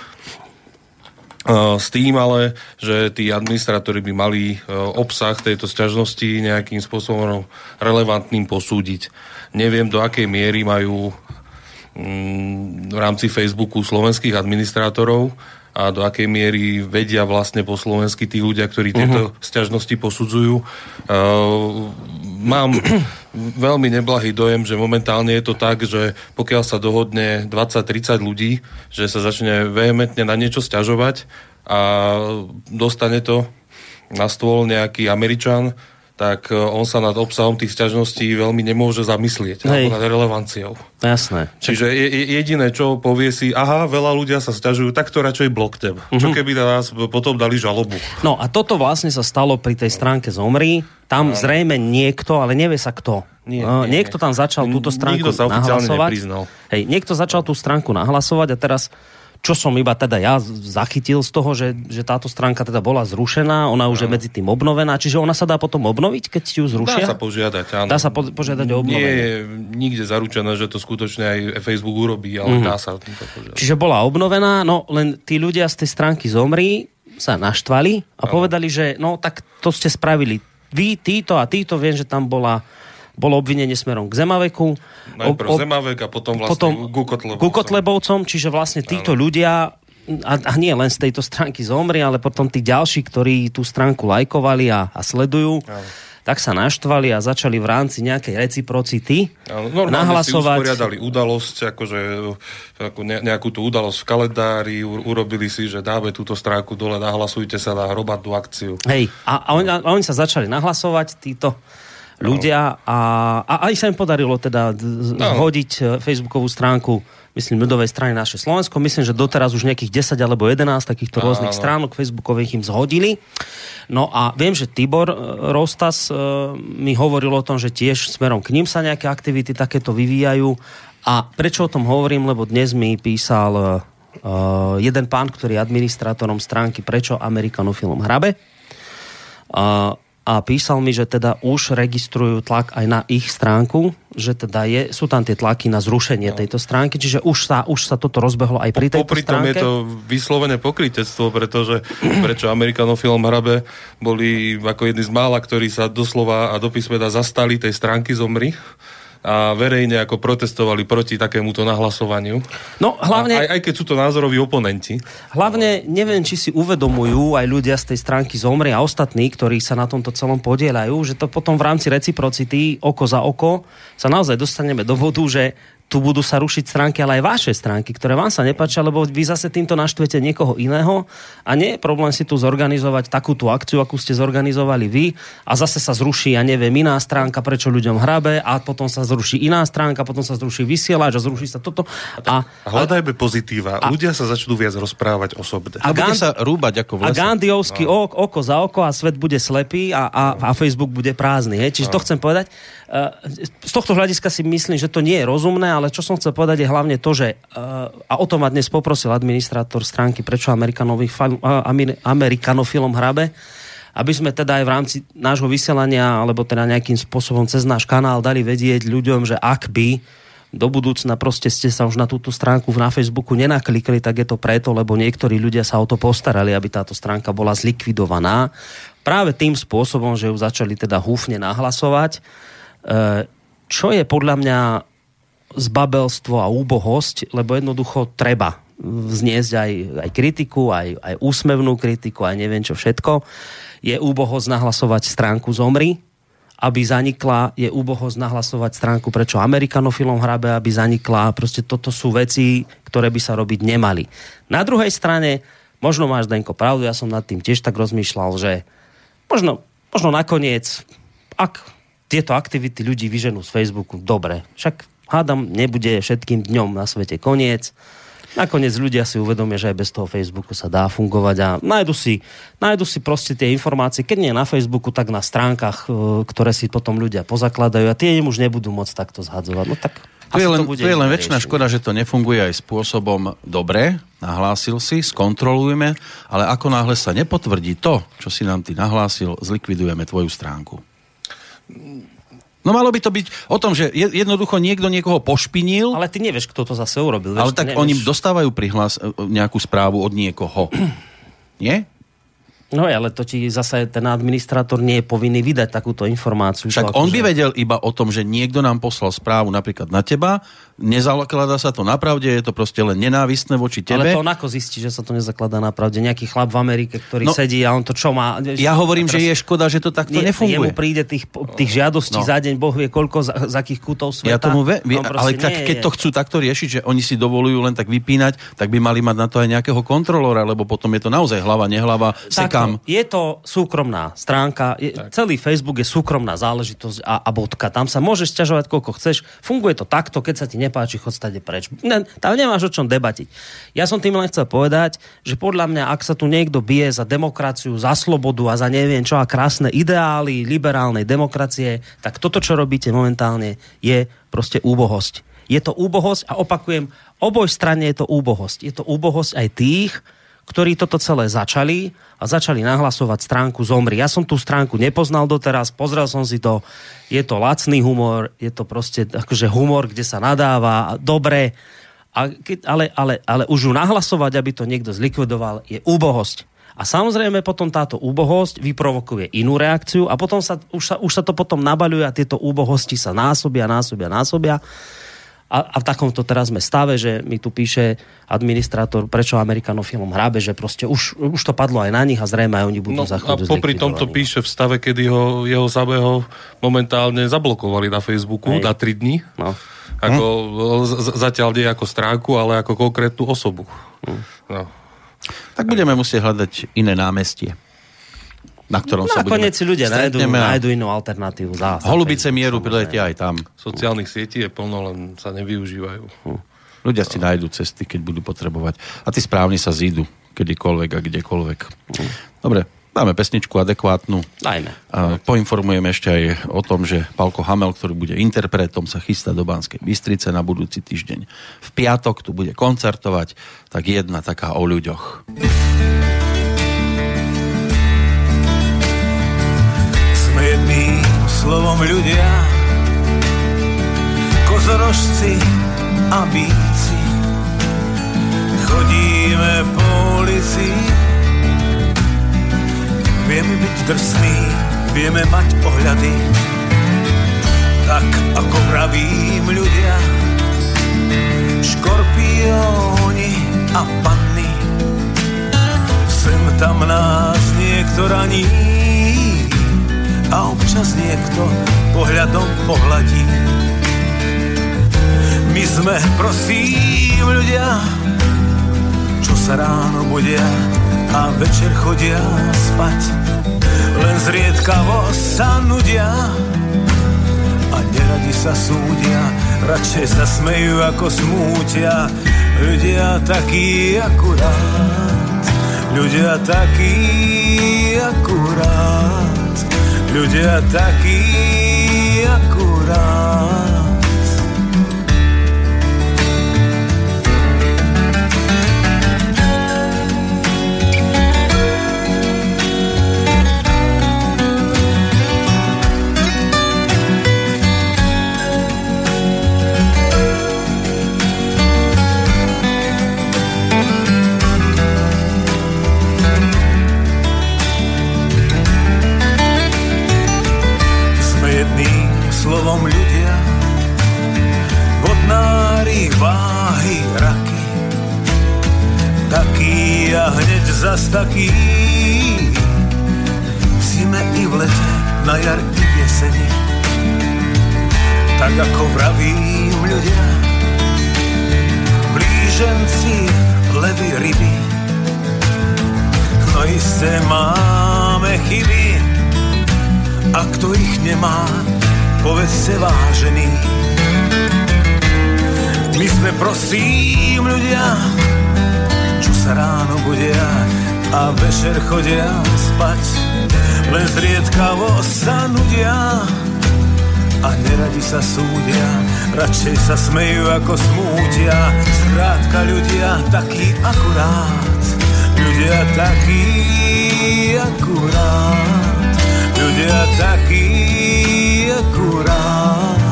Uh, s tým ale, že tí administratóri by mali uh, obsah tejto sťažnosti nejakým spôsobom relevantným posúdiť. Neviem, do akej miery majú mm, v rámci Facebooku slovenských administrátorov a do akej miery vedia vlastne po slovensky tí ľudia, ktorí tieto sťažnosti posudzujú. Uh, mám veľmi neblahý dojem, že momentálne je to tak, že pokiaľ sa dohodne 20-30 ľudí, že sa začne vehementne na niečo sťažovať a dostane to na stôl nejaký Američan, tak e, on sa nad obsahom tých sťažností veľmi nemôže zamyslieť, Hej. alebo nad relevanciou. Jasné. Čiže je, je, jediné, čo povie si, aha, veľa ľudia sa sťažujú, tak to radšej bloknem. Uh-huh. Mhm. Čo keby na nás potom dali žalobu? No a toto vlastne sa stalo pri tej stránke Zomri. Tam zrejme niekto, ale nevie sa kto. Nie, Uh, nie, niekto nie. tam začal túto stránku Nikto sa oficiálne nahlasovať. nepriznal. Hej, niekto začal tú stránku nahlasovať a teraz čo som iba teda ja zachytil z toho, že, že táto stránka teda bola zrušená, ona už je medzi tým obnovená, čiže ona sa dá potom obnoviť, keď ju Dá zrušia? sa požiadať, áno. Dá sa po, požiadať o Nie obnovenie. je nikde zaručené, že to skutočne aj Facebook urobí, ale Mhm. dá sa to požiadať. Čiže bola obnovená, no len tí ľudia z tej stránky zomri sa naštvali a povedali, že no tak to ste spravili vy, títo a títo, viem, že tam bola bolo obvinenie smerom k Zemaveku. Najprv Ob- ob- Zemavek a potom vlastne potom ku Kotlebovcom. ku Kotlebovcom, čiže vlastne títo ľudia a, a nie len z tejto stránky zomri, ale potom tí ďalší, ktorí tú stránku lajkovali a, a sledujú, tak sa naštvali a začali v rámci nejakej reciprocity Áno, normálne si nahlasovať. usporiadali udalosť, akože ako ne, nejakú tú udalosť v kalendári, u, urobili si, že dáme túto stránku dole, nahlasujte sa na hromadnú akciu. Hej, a, a, oni, a oni sa začali nahlasovať, títo ľudia a, a aj sa im podarilo teda No. zhodiť e, facebookovú stránku myslím, ľudovej strany naše Slovensko. Myslím, že doteraz už nejakých 10 alebo 11 takýchto Áno. rôznych stránok facebookových im zhodili. No a viem, že Tibor e, Rostas e, mi hovoril o tom, že tiež smerom k ním sa nejaké aktivity takéto vyvíjajú. A prečo o tom hovorím? Lebo dnes mi písal uh, jeden pán, ktorý je administrátorom stránky Prečo Amerikanofilm hrabe. A, a písal mi, že teda už registrujú tlak aj na ich stránku, že teda je, sú tam tie tlaky na zrušenie no. tejto stránky, čiže už sa, už sa toto rozbehlo aj pri tejto Popri stránke. je to vyslovené pokrytectvo, pretože prečo Amerikanofilm hrabe boli ako jedni z mála, ktorí sa doslova a do písmena zastali tej stránky zomri a verejne ako protestovali proti takémuto nahlasovaniu. No hlavne... Aj, aj keď sú to názoroví oponenti. Hlavne neviem, či si uvedomujú aj ľudia z tej stránky Zomri a ostatní, ktorí sa na tomto celom podielajú, že to potom v rámci reciprocity oko za oko sa naozaj dostaneme do vodu, že tu budú sa rušiť stránky, ale aj vaše stránky, ktoré vám sa nepáčia, lebo vy zase týmto naštvete niekoho iného a nie je problém si tu zorganizovať takúto akciu, akú ste zorganizovali vy a zase sa zruší, ja neviem, iná stránka, prečo ľuďom hrabe a potom sa zruší iná stránka, potom sa zruší vysielač a zruší sa toto. A, A hľadajme pozitíva. Ľudia sa začnú viac rozprávať osobne. A bude Gandhi- sa rúbať ako v A lese. Gandhiovský no. oko za oko a svet bude slepý a, a, a Facebook bude prázdny. Hej? Čiže to chcem povedať. Uh, z tohto hľadiska si myslím, že to nie je rozumné, ale čo som chcel povedať je hlavne to, že uh, a o tom ma dnes poprosil administrátor stránky Prečo Amer- Amerikanofilom hrabe, aby sme teda aj v rámci nášho vysielania alebo teda nejakým spôsobom cez náš kanál dali vedieť ľuďom, že ak by do budúcna proste ste sa už na túto stránku na Facebooku nenaklikli, tak je to preto, lebo niektorí ľudia sa o to postarali, aby táto stránka bola zlikvidovaná. Práve tým spôsobom, že ju začali teda húfne nahlasovať, E, čo je podľa mňa zbabelstvo a úbohosť, lebo jednoducho treba vzniesť aj, aj kritiku, aj, aj úsmevnú kritiku, aj neviem čo všetko. Je úbohosť nahlasovať stránku Zomri, aby zanikla, je úbohosť nahlasovať stránku prečo Amerikanofilom hrabe, aby zanikla. Proste toto sú veci, ktoré by sa robiť nemali. Na druhej strane, možno máš, Denko, pravdu, ja som nad tým tiež tak rozmýšľal, že možno, možno nakoniec, ak tieto aktivity ľudí vyženú z Facebooku, dobre, však hádam, nebude všetkým dňom na svete koniec. Nakoniec ľudia si uvedomia, že aj bez toho Facebooku sa dá fungovať a nájdu si, nájdu si proste tie informácie, keď nie na Facebooku, tak na stránkach, e, ktoré si potom ľudia pozakladajú a tie im už nebudú môcť takto zhadzovať. No tak Tu je len, to bude tu je len väčšiná škoda, že to nefunguje aj spôsobom dobre, nahlásil si, skontrolujeme, ale ako náhle sa nepotvrdí to, čo si nám ty nahlásil, zlikvidujeme tvoju stránku. No malo by to byť o tom, že je- jednoducho niekto niekoho pošpinil, ale, Ale ty nevieš, kto to zase urobil. ale vieš, tak ty oni nevieš. dostávajú prihlas e, nejakú správu od niekoho. Nie? No ale to ti zase ten administrátor nie je povinný vydať takúto informáciu. Však on akože- by vedel iba o tom, že niekto nám poslal správu napríklad na teba, nezakladá sa to na pravde, je to proste len nenávistné voči tebe. Ale to on ako zistí, že sa to nezakladá na pravde? Nejaký chlap v Amerike, ktorý No, sedí a on to čo má? Ja hovorím, že je škoda, že to takto nie, nefunguje. Jemu príde tých, tých žiadostí No. za deň, Boh vie koľko, za, za akých kútov sveta. Ja tomu ve, vie, ale tak, nie keď je. to chcú takto riešiť, že oni si dovolujú len tak vypínať, tak by mali mať na to aj nejakého kontrolóra, lebo potom je to naozaj hlava, nehlava. Takto, je to súkromná stránka, je, celý Facebook je súkromná záležitosť a, a bodka. Tam sa môžeš sťažovať koľko chceš. Funguje to takto, keď sa ti nepáči, chod stade preč. Ne, tam nemáš o čom debatiť. Ja som tým len chcel povedať, že podľa mňa, ak sa tu niekto bije za demokraciu, za slobodu a za neviem čo a krásne ideály liberálnej demokracie, tak toto, čo robíte momentálne, je proste úbohosť. Je to úbohosť a opakujem, oboj strane je to úbohosť. Je to úbohosť aj tých, ktorí toto celé začali a začali nahlasovať stránku Zomri. Ja som tú stránku nepoznal doteraz, pozrel som si to, je to lacný humor, je to proste akože humor, kde sa nadáva, dobre, a keď, ale, ale, ale už ju nahlasovať, aby to niekto zlikvidoval, je úbohosť. A samozrejme potom táto úbohosť vyprovokuje inú reakciu a potom sa, už, sa, už sa to potom nabaľuje a tieto úbohosti sa násobia, násobia, násobia a, a v takomto teraz sme stave, že mi tu píše administrátor, prečo Amerikanov filmom hrabe, že proste už, už to padlo aj na nich a zrejme aj oni budú No za a popri tomto píše v stave, kedy ho, jeho samého momentálne zablokovali na Facebooku Hej. na 3 dní. No. Ako, z- zatiaľ nie ako stránku, ale ako konkrétnu osobu. Hm. No. Tak budeme musieť hľadať iné námestie, na ktorom No sa budeme... ľudia nájdu, nájdu inú alternatívu. Zás, Holubice mieru priletia aj tam. Sociálnych sietí je plno, len sa nevyužívajú. Ľudia si nájdú cesty, keď budú potrebovať. A tí správni sa zídu kedykoľvek a kdekoľvek. Dobre, dáme pesničku adekvátnu. Dajme. A poinformujeme ešte aj o tom, že Palko Hamel, ktorý bude interpretom, sa chystá do Banskej Bystrice na budúci týždeň. V piatok tu bude koncertovať, tak jedna taká o ľuďoch. Jedným slovom ľudia, kozorožci a bíci. Chodíme po ulici, vieme byť drsný, vieme mať ohľady, tak ako vravím ľudia, škorpióni a panny. Sem tam nás niekto raní a občas niekto pohľadom pohľadí. My sme prosím ľudia, čo sa ráno budia a večer chodia spať. Len zriedkavo sa nudia a neradi sa súdia, radšej sa smejú ako smútia. Ľudia takí akurát, ľudia takí akurát, ľudia takí akurát. Slovom ľudia, vodnári, váhy, raky. Taký a hneď zas taký. V zime i v lete, na jar i v jeseni. Tak ako vravím ľudia, blíženci, levy, ryby. No isté máme chyby, a kto ich nemá, povedzte vážený. My sme prosím ľudia, čo sa ráno budia a večer chodia spať. Len zriedkavo sa nudia a neradi sa súdia, radšej sa smejú ako smútia. Skrátka ľudia takí akurát, ľudia takí akurát, ľudia takí akurát.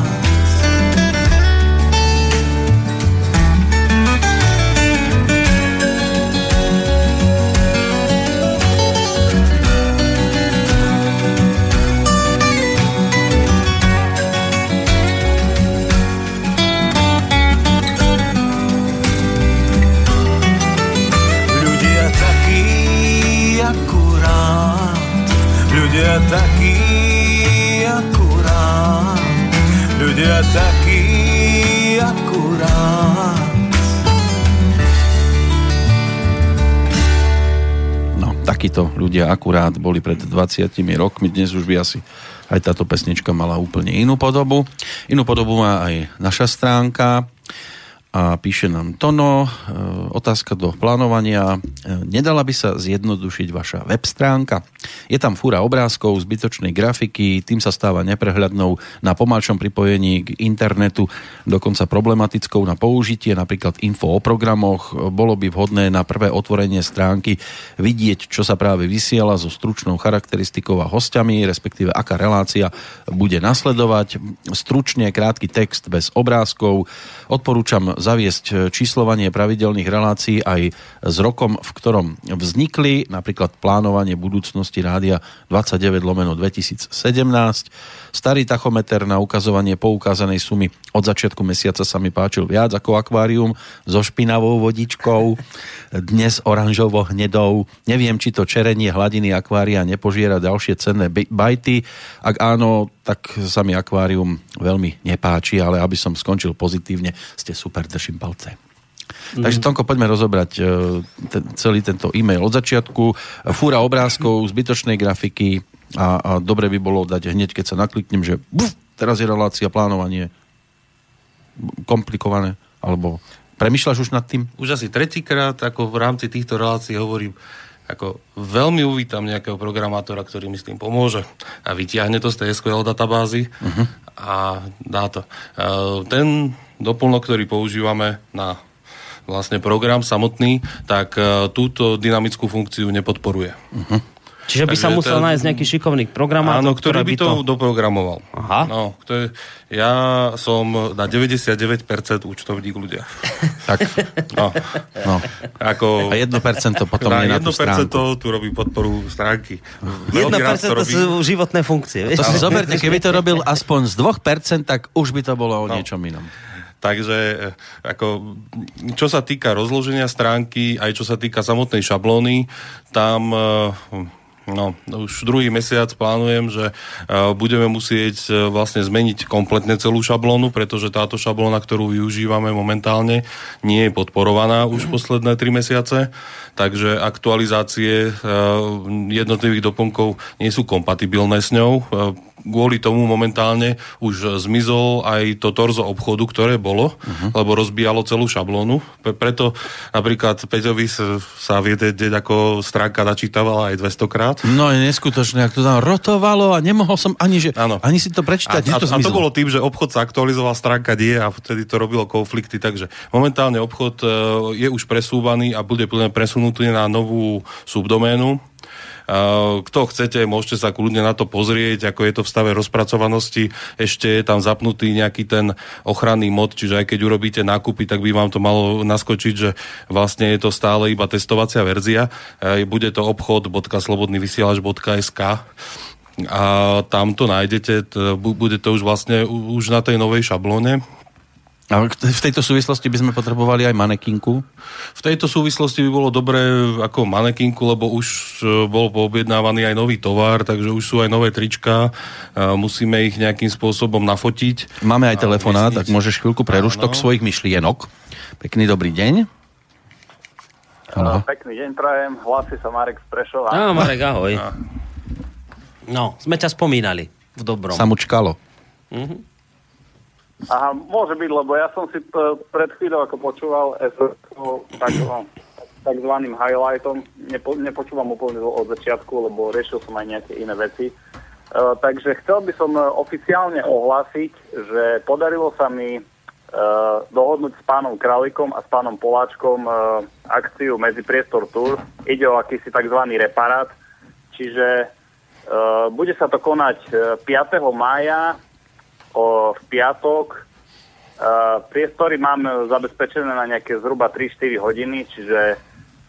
Ľudia takí akurát, ľudia takí akurát, ľudia takí akurát. No, takíto ľudia akurát boli pred 20 rokmi, dnes už by asi aj táto pesnička mala úplne inú podobu. Inú podobu má aj naša stránka a píše nám Tono, e, otázka do plánovania. E, nedala by sa zjednodušiť vaša web stránka? Je tam fúra obrázkov, zbytočnej grafiky, tým sa stáva neprehľadnou na pomalšom pripojení k internetu, dokonca problematickou na použitie, napríklad info o programoch. Bolo by vhodné na prvé otvorenie stránky vidieť, čo sa práve vysiela so stručnou charakteristikou a hostiami, respektíve aká relácia bude nasledovať. Stručne krátky text bez obrázkov. Odporúčam zaviesť číslovanie pravidelných relácií aj s rokom, v ktorom vznikli, napríklad plánovanie budúcnosti rádia 29 lomeno 2017, starý tachometer na ukazovanie poukázanej sumy od začiatku mesiaca sa mi páčil viac ako akvárium so špinavou vodičkou, dnes oranžovo hnedou. Neviem, či to čerenie hladiny akvária nepožiera ďalšie cenné bajty. Ak áno, tak sa mi akvárium veľmi nepáči, ale aby som skončil pozitívne, ste super, držím palce. Mm. Takže Tonko, poďme rozobrať e, ten, celý tento e-mail od začiatku. Fúra obrázkov, zbytočnej grafiky a, a dobre by bolo dať hneď, keď sa nakliknem, že buf, teraz je relácia, plánovanie komplikované, alebo premyšľaš už nad tým? Už asi tretíkrát, ako v rámci týchto relácií hovorím, ako veľmi uvítam nejakého programátora, ktorý mi s tým pomôže a vytiahne to z tej SQL databázy uh-huh. a dá to. Ten doplnok, ktorý používame na vlastne program samotný, tak túto dynamickú funkciu nepodporuje. Uh-huh. Čiže by Takže sa musel ten... nájsť nejaký šikovný programátor, Áno, ktorý by to, to doprogramoval. Aha. No, to je, ja som na 99% účtovník ľudia. tak. No. no. Ako, a 1% potom na je na 1% tú stránku. tu robí podporu stránky. 1% to robí... sú životné funkcie. Vieš? To si zoberte, keby to robil aspoň z 2%, tak už by to bolo o no. niečom inom. Takže eh, ako, čo sa týka rozloženia stránky, aj čo sa týka samotnej šablóny, tam uh, No, už druhý mesiac plánujem, že uh, budeme musieť vlastne zmeniť kompletne celú šablónu, pretože táto šablóna, ktorú využívame momentálne, nie je podporovaná už posledné tri mesiace, takže aktualizácie jednotlivých doplnkov nie sú kompatibilné s ňou. Kvôli tomu momentálne už zmizol aj to torzo obchodu, ktoré bolo, uh-huh. lebo rozbíjalo celú šablónu. Preto napríklad Peťovi sa viete, ako stránka načítavala aj 200 krát. No je neskutočné, ak to tam rotovalo a nemohol som ani, že, ani si to prečítať. A, a, to, a to bolo tým, že obchod sa aktualizoval, stránka nie a vtedy to robilo konflikty, takže momentálne obchod e, je už presúvaný a bude plne presunutý na novú subdoménu, kto chcete, môžete sa kľudne na to pozrieť, ako je to v stave rozpracovanosti. Ešte je tam zapnutý nejaký ten ochranný mod, čiže aj keď urobíte nákupy, tak by vám to malo naskočiť, že vlastne je to stále iba testovacia verzia. Bude to obchod.slobodnyvysielač.sk a tam to nájdete, bude to už vlastne už na tej novej šablóne, a v tejto súvislosti by sme potrebovali aj manekinku? V tejto súvislosti by bolo dobré ako manekinku, lebo už e, bol poobjednávaný aj nový tovar, takže už sú aj nové trička, musíme ich nejakým spôsobom nafotiť. Máme aj telefonát, tak môžeš chvíľku preruštok svojich myšlienok. Pekný dobrý deň. Halo. Pekný deň prajem, hlási sa Marek z Prešova. Á, Marek, ahoj. No, sme ťa spomínali v dobrom. Samučkalo. Mhm. Aha, môže byť, lebo ja som si p- pred chvíľou ako počúval no, takzvaným highlightom. Nepo, nepočúvam úplne od začiatku, lebo riešil som aj nejaké iné veci. Uh, takže chcel by som oficiálne ohlásiť, že podarilo sa mi uh, dohodnúť s pánom Králikom a s pánom Poláčkom uh, akciu medzi Priestor Tour. Ide o akýsi tzv. reparát, čiže uh, bude sa to konať 5. mája o, v piatok. Uh, priestory mám zabezpečené na nejaké zhruba 3-4 hodiny, čiže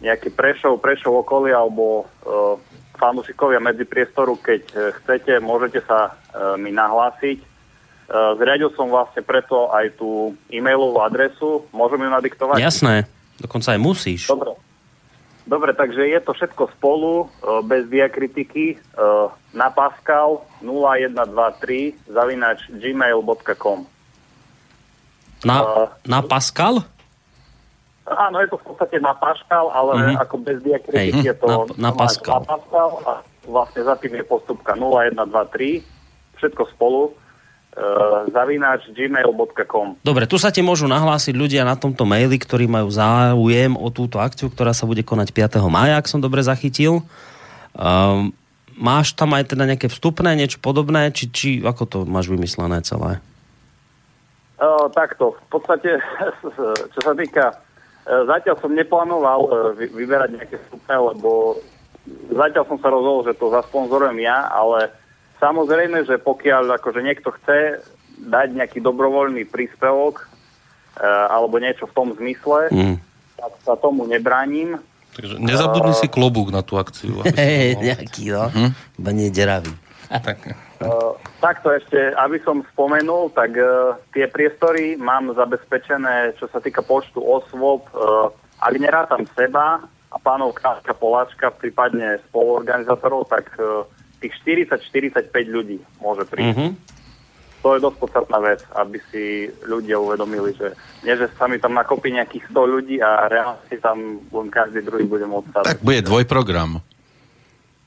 nejaký Prešov, Prešov okolie alebo uh, fanúšikovia medzi priestoru, keď uh, chcete, môžete sa mi nahlásiť. Zriadil som vlastne preto aj tú e-mailovú adresu. Môžem ju nadiktovať? Jasné, dokonca aj musíš. Dobre. Dobre, takže je to všetko spolu, bez diakritiky, na Pascal 0123 zavinač gmail.com na, na Pascal? Áno, je to v podstate na Pascal, ale Mhm. ako bez diakritiky Hej, je to na- na Pascal. na Pascal a vlastne za tým je postupka 0123, všetko spolu, uh, zavináč gmail.com. Dobre, tu sa ti môžu nahlásiť ľudia na tomto maili, ktorí majú záujem o túto akciu, ktorá sa bude konať 5. mája, ak som dobre zachytil. Um, máš tam aj teda nejaké vstupné, niečo podobné, či, či ako to máš vymyslené celé? Uh, takto, v podstate, čo sa týka, uh, zatiaľ som neplánoval vy, vyberať nejaké vstupné, lebo zatiaľ som sa rozhodol, že to zasponzorujem ja, ale samozrejme, že pokiaľ akože niekto chce dať nejaký dobrovoľný príspevok uh, alebo niečo v tom zmysle, Mm. tak sa tomu nebránim. Takže nezabudni si klobúk na tú akciu. aby mohol- nejaký, no. Iba nie deravý. Tak. Uh, takto ešte, aby som spomenul, tak uh, tie priestory mám zabezpečené, čo sa týka počtu osôb. Uh, ak nerátam seba a pánov Kráčka Poláčka, prípadne spoluorganizátorov, tak uh, tých 40-45 ľudí môže prísť. Mhm. To je dosť podstatná vec, aby si ľudia uvedomili, že nie, že sa mi tam nakopí nejakých 100 ľudí a reálne si tam len každý druhý bude môcť stať. Tak bude dvojprogram.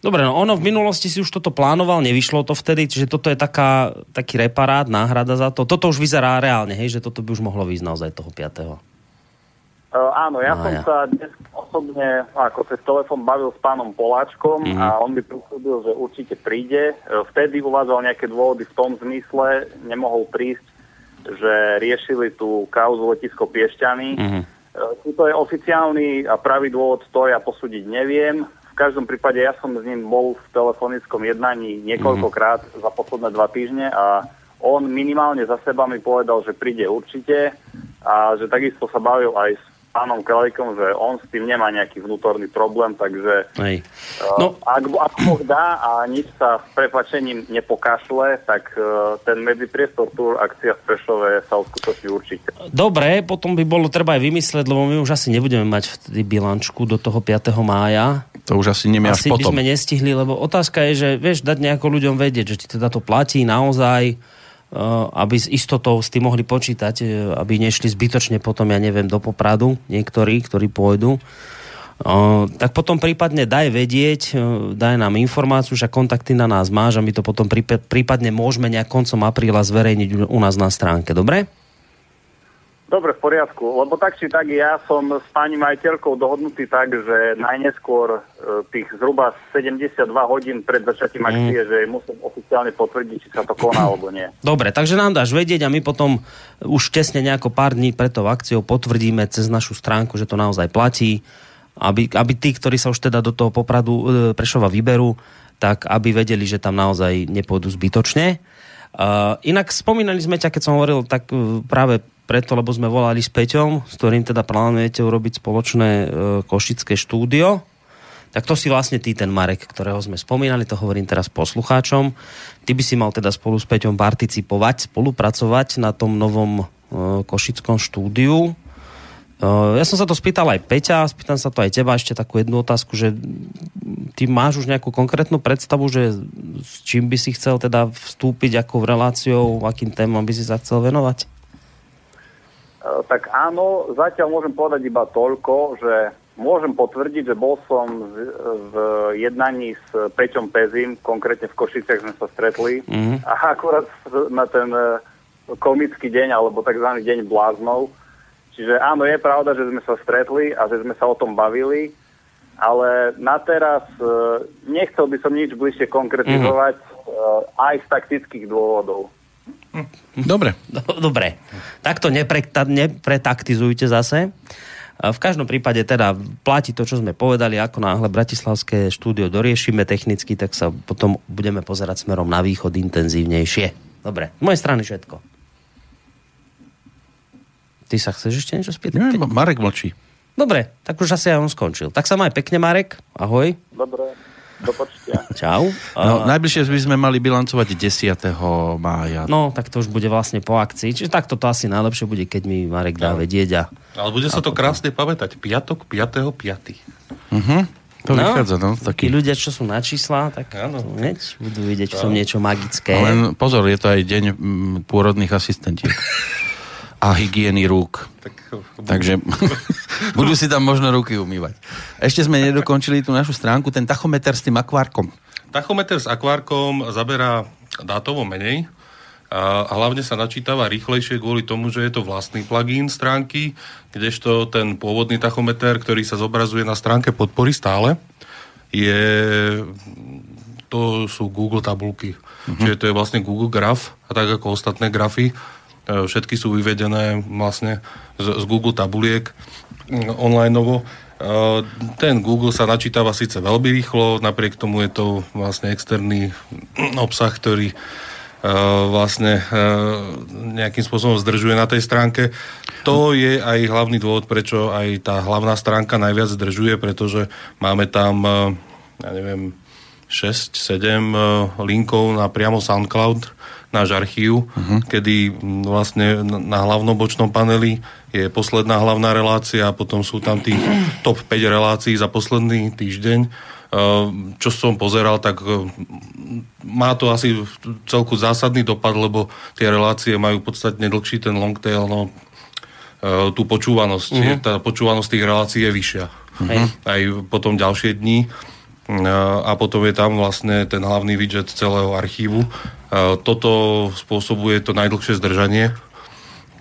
Dobre, no ono v minulosti si už toto plánoval, nevyšlo to vtedy, čiže toto je taká, taký reparát, náhrada za to. Toto už vyzerá reálne, hej, že toto by už mohlo výjsť naozaj toho 5. Uh, áno, ja No, som sa dnes osobne ako cez telefón bavil s pánom Poláčkom Mhm. a on mi prislúbil, že určite príde. Uh, Vtedy uvádzal nejaké dôvody v tom zmysle, nemohol prísť, že riešili tú kauzu letisko Piešťany. Mhm. Uh, to je oficiálny a pravý dôvod, to ja posúdiť neviem. V každom prípade ja som s ním bol v telefonickom jednaní niekoľkokrát za posledné dva týždne a on minimálne za seba mi povedal, že príde určite a že takisto sa bavil aj s pánom Kralikom, že on s tým nemá nejaký vnútorný problém, takže Hej. no. No, ak, ak Boh dá a nič sa s prepačením nepokašle, tak uh, ten medzipriestor tour akcia v Prešove sa uskutoční určite. dobre, potom by bolo treba aj vymyslieť, lebo my už asi nebudeme mať vtedy bilančku do toho 5. mája. To už asi nemia až Asi by potom. sme nestihli, lebo otázka je, že vieš, dať nejako ľuďom vedieť, že či teda to platí naozaj, uh, aby s istotou s tým mohli počítať, uh, aby nešli zbytočne potom, ja neviem, do Popradu niektorí, ktorí pôjdu. Uh, tak potom prípadne daj vedieť, daj nám informáciu, že kontakty na nás máš a my to potom prípa- prípadne môžeme nejak koncom apríla zverejniť u nás na stránke, dobre? Dobre, v poriadku, lebo tak či tak ja som s pani majiteľkou dohodnutý tak, že najneskôr e, tých zhruba 72 hodín pred začatím akcie, že musím oficiálne potvrdiť, či sa to koná alebo nie. Dobre, takže nám dáš vedieť a my potom už tesne nejako pár dní pred tou akciou potvrdíme cez našu stránku, že to naozaj platí, aby, aby tí, ktorí sa už teda do toho popradu e, Prešova vyberú, tak aby vedeli, že tam naozaj nepôjdu zbytočne. Uh, inak spomínali sme ťa, keď som hovoril, tak uh, práve preto, lebo sme volali s Peťom, s ktorým teda plánujete urobiť spoločné uh, košické štúdio. Tak to si vlastne ty, ten Marek, ktorého sme spomínali, to hovorím teraz poslucháčom. Ty by si mal teda spolu s Peťom participovať, spolupracovať na tom novom uh, košickom štúdiu. Uh, ja som sa to spýtal aj Peťa, spýtam sa to aj teba ešte takú jednu otázku, že ty máš už nejakú konkrétnu predstavu, že s čím by si chcel teda vstúpiť, akou reláciou, akým témam by si sa chcel venovať? E, Tak áno, zatiaľ môžem povedať iba toľko, že môžem potvrdiť, že bol som v, jednaní s Peťom Pezim, konkrétne v Košiciach sme sa stretli Mhm. a akurát na ten e, komický deň, alebo tzv. deň bláznov. Čiže áno, je pravda, že sme sa stretli a že sme sa o tom bavili, ale na teraz e, nechcel by som nič bližšie konkretizovať e, aj z taktických dôvodov. Dobre. Do- Dobre, takto neprekta- nepretaktizujte zase. A V každom prípade teda platí to, čo sme povedali, ako náhle Bratislavské štúdio doriešime technicky, tak sa potom budeme pozerať smerom na východ intenzívnejšie. Dobre, z mojej strany všetko. Ty sa chceš ešte niečo spýtať? Nie, Marek mlčí. Dobre, tak už asi aj on skončil. Tak sa maj pekne, Marek. Ahoj. Dobre, do počutia. Čau. No, najbližšie by sme mali bilancovať 10. mája. No, tak to už bude vlastne po akcii. Čiže takto to asi najlepšie bude, keď mi Marek dá vedieť a Ale bude sa to krásne pamätať. Piatok, 5.5. To vychádza, no. Tí Taký. ľudia, čo sú na čísla, tak Áno. hneď budú vidieť v tom niečo magické. Len pozor, je to aj deň mm, pôrodných asistentiek. A hygieny rúk. Tak, Takže Budú si tam možno ruky umývať. Ešte sme nedokončili tú našu stránku, ten tachometer s tým akvárkom. Tachometer s akvárkom zaberá dátovo menej a hlavne sa načítava rýchlejšie kvôli tomu, že je to vlastný plugin stránky, kdežto ten pôvodný tachometer, ktorý sa zobrazuje na stránke podpory stále, je, to sú Google tabulky. Uh-huh. Čiže to je vlastne Google graf a tak ako ostatné grafy, všetky sú vyvedené vlastne z, z Google tabuliek online novo. E, ten Google sa načítava síce veľmi rýchlo, napriek tomu je to vlastne externý obsah, ktorý e, vlastne nejakým spôsobom zdržuje na tej stránke. To je aj hlavný dôvod, prečo aj tá hlavná stránka najviac zdržuje, pretože máme tam, ja neviem, 6-7 linkov na priamo SoundCloud, náš archív, uh-huh. kedy vlastne na hlavnom bočnom paneli je posledná hlavná relácia a potom sú tam tých top 5 relácií za posledný týždeň. Čo som pozeral, tak má to asi celku zásadný dopad, lebo tie relácie majú podstatne dlhší ten long tail, no tú počúvanosť. Uh-huh. Tá počúvanosť tých relácií je vyššia. Uh-huh. Aj potom ďalšie dní a potom je tam vlastne ten hlavný widget celého archívu. Toto spôsobuje to najdlhšie zdržanie.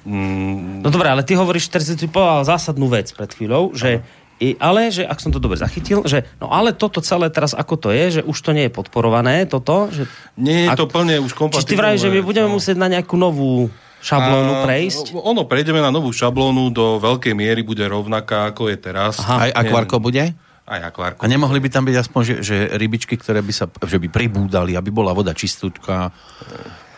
Mm. No dobré, ale ty hovoríš, teraz si povedal zásadnú vec pred chvíľou, že i, ale, že ak som to dobre zachytil, že no ale toto celé teraz ako to je, že už to nie je podporované, toto, že... Nie je ak, to plne už kompatibilné. Čiže ty vravíš, že my budeme no. musieť na nejakú novú šablónu prejsť? A, ono, prejdeme na novú šablónu, do veľkej miery bude rovnaká, ako je teraz. Aha. Aj akvárko bude? Aj akvárko. A nemohli by tam byť aspoň, že, že rybičky, ktoré by sa, že by pribúdali, aby bola voda čistúčka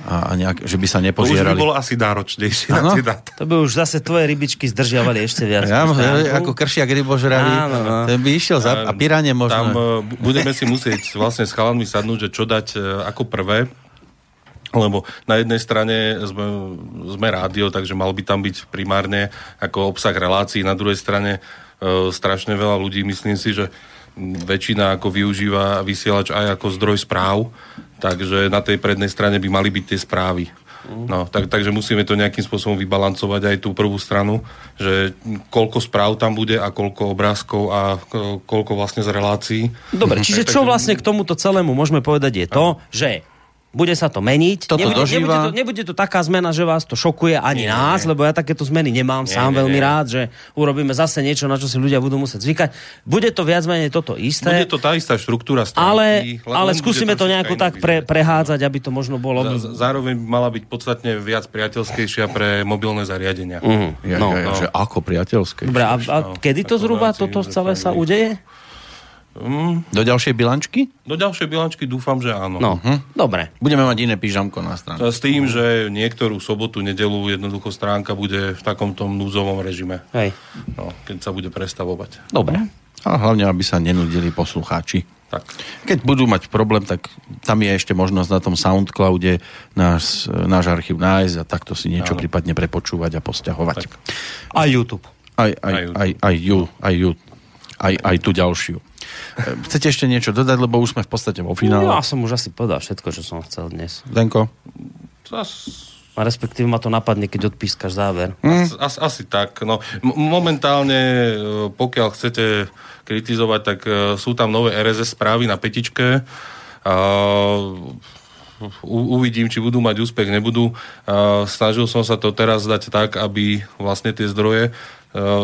a, a nejak, že by sa nepožierali. To už by bolo asi náročnejšie na To by už zase tvoje rybičky zdržiavali ešte viac. Ja, ako kršiak rybožravý, no. ten by išiel za, a piranie možno. Tam uh, budeme si musieť vlastne s chalanmi sadnúť, že čo dať uh, ako prvé, lebo na jednej strane sme, sme rádio, takže mal by tam byť primárne ako obsah relácií, na druhej strane E, strašne veľa ľudí, myslím si, že väčšina ako využíva vysielač aj ako zdroj správ, takže na tej prednej strane by mali byť tie správy. No, tak, takže musíme to nejakým spôsobom vybalancovať aj tú prvú stranu, že koľko správ tam bude a koľko obrázkov a koľko vlastne z relácií. Dobre, čiže čo vlastne k tomuto celému môžeme povedať je to, že bude sa to meniť. Toto nebude, dožíva. nebude, to, nebude to taká zmena, že vás to šokuje ani nie, nás, nie. lebo ja takéto zmeny nemám nie, sám nie, veľmi nie. rád, že urobíme zase niečo, na čo si ľudia budú musieť zvykať. Bude to viac menej toto isté. Bude to tá istá štruktúra stránky. Ale, ale skúsime to nejako tak pre, prehádzať, aby to možno bolo... Z, zároveň mala byť podstatne viac priateľskejšia pre mobilné zariadenia. Ja, no, ja, no. Že ako priateľské? Dobre, a, a no, kedy to zhruba toto celé sa udeje? Mm. Do ďalšej bilančky? Do ďalšej bilančky dúfam, že áno. No, hm. dobre. Budeme mať iné pyžamko na stránke. S tým, že niektorú sobotu, nedelu jednoducho stránka bude v takomto núzovom režime. Hej. No, keď sa bude prestavovať. Dobre. A hlavne, aby sa nenudili poslucháči. Tak. Keď budú mať problém, tak tam je ešte možnosť na tom Soundcloude náš, náš archív nájsť a takto si niečo Áno. prípadne prepočúvať a posťahovať. Tak. Aj YouTube. Aj, aj, aj, aj, aj, ju, aj, ju, aj, aj tú ďalšiu. Chcete ešte niečo dodať, lebo už sme v podstate vo finále. No, ja som už asi povedal všetko, čo som chcel dnes. Denko? A respektíve ma to napadne, keď odpískaš záver. Mm. As, asi tak. No, momentálne, e, pokiaľ chcete kritizovať, tak uh, sú tam nové RSS správy na petičke. Uh, u, uvidím, či budú mať úspech, nebudú. Uh, snažil som sa to teraz dať tak, aby vlastne tie zdroje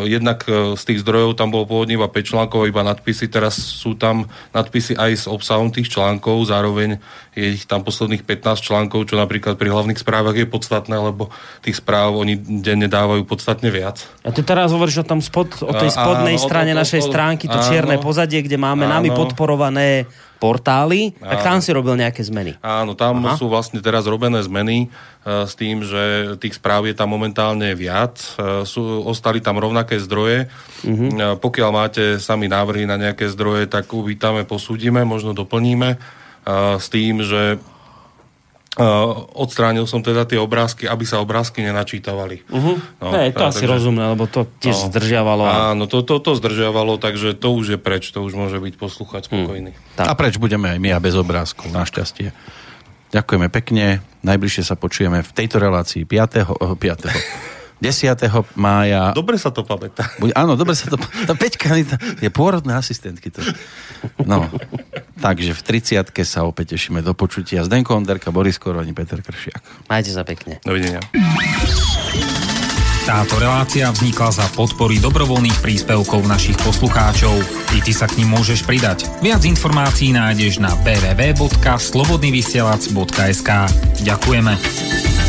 jednak uh, z tých zdrojov tam bolo pôvodne iba 5 článkov, iba nadpisy, teraz sú tam nadpisy aj s obsahom tých článkov, zároveň je ich tam posledných 15 článkov, čo napríklad pri hlavných správach je podstatné, lebo tých správ oni denne dávajú podstatne viac. A ty teraz hovoríš o, tam spod, o tej spodnej áno, strane o, o, o, našej stránky, to áno, čierne pozadie, kde máme áno, nami podporované portály, tak tam si robil nejaké zmeny. Áno, tam Aha. sú vlastne teraz robené zmeny e, s tým, že tých správ je tam momentálne viac. E, sú, ostali tam rovnaké zdroje. Uh-huh. Pokiaľ máte sami návrhy na nejaké zdroje, tak uvítame, posúdime, možno doplníme s tým, že Uh, odstránil som teda tie obrázky, aby sa obrázky nenačítavali. Uh-huh. No, hey, to asi takže, rozumné, lebo to tiež no, zdržiavalo. Áno, to, to, to zdržiavalo, takže to už je preč, to už môže byť poslúchať spokojný. Hmm. A preč budeme aj my a bez obrázkov, našťastie. Ďakujeme pekne, najbližšie sa počujeme v tejto relácii 5. 5. 10. 10. mája. Dobre sa to pamätá. Buď, áno, dobre sa to... Tá Peťka je pôrodné asistentky. To. No, takže v 30 sa opäť tešíme do počutia. Zdenko Onderka, Boris Koroni, Peter Kršiak. Majte sa pekne. Dovidenia. Táto relácia vznikla za podpory dobrovoľných príspevkov našich poslucháčov. I ty sa k ním môžeš pridať. Viac informácií nájdeš na www.slobodnyvysielac.sk Ďakujeme.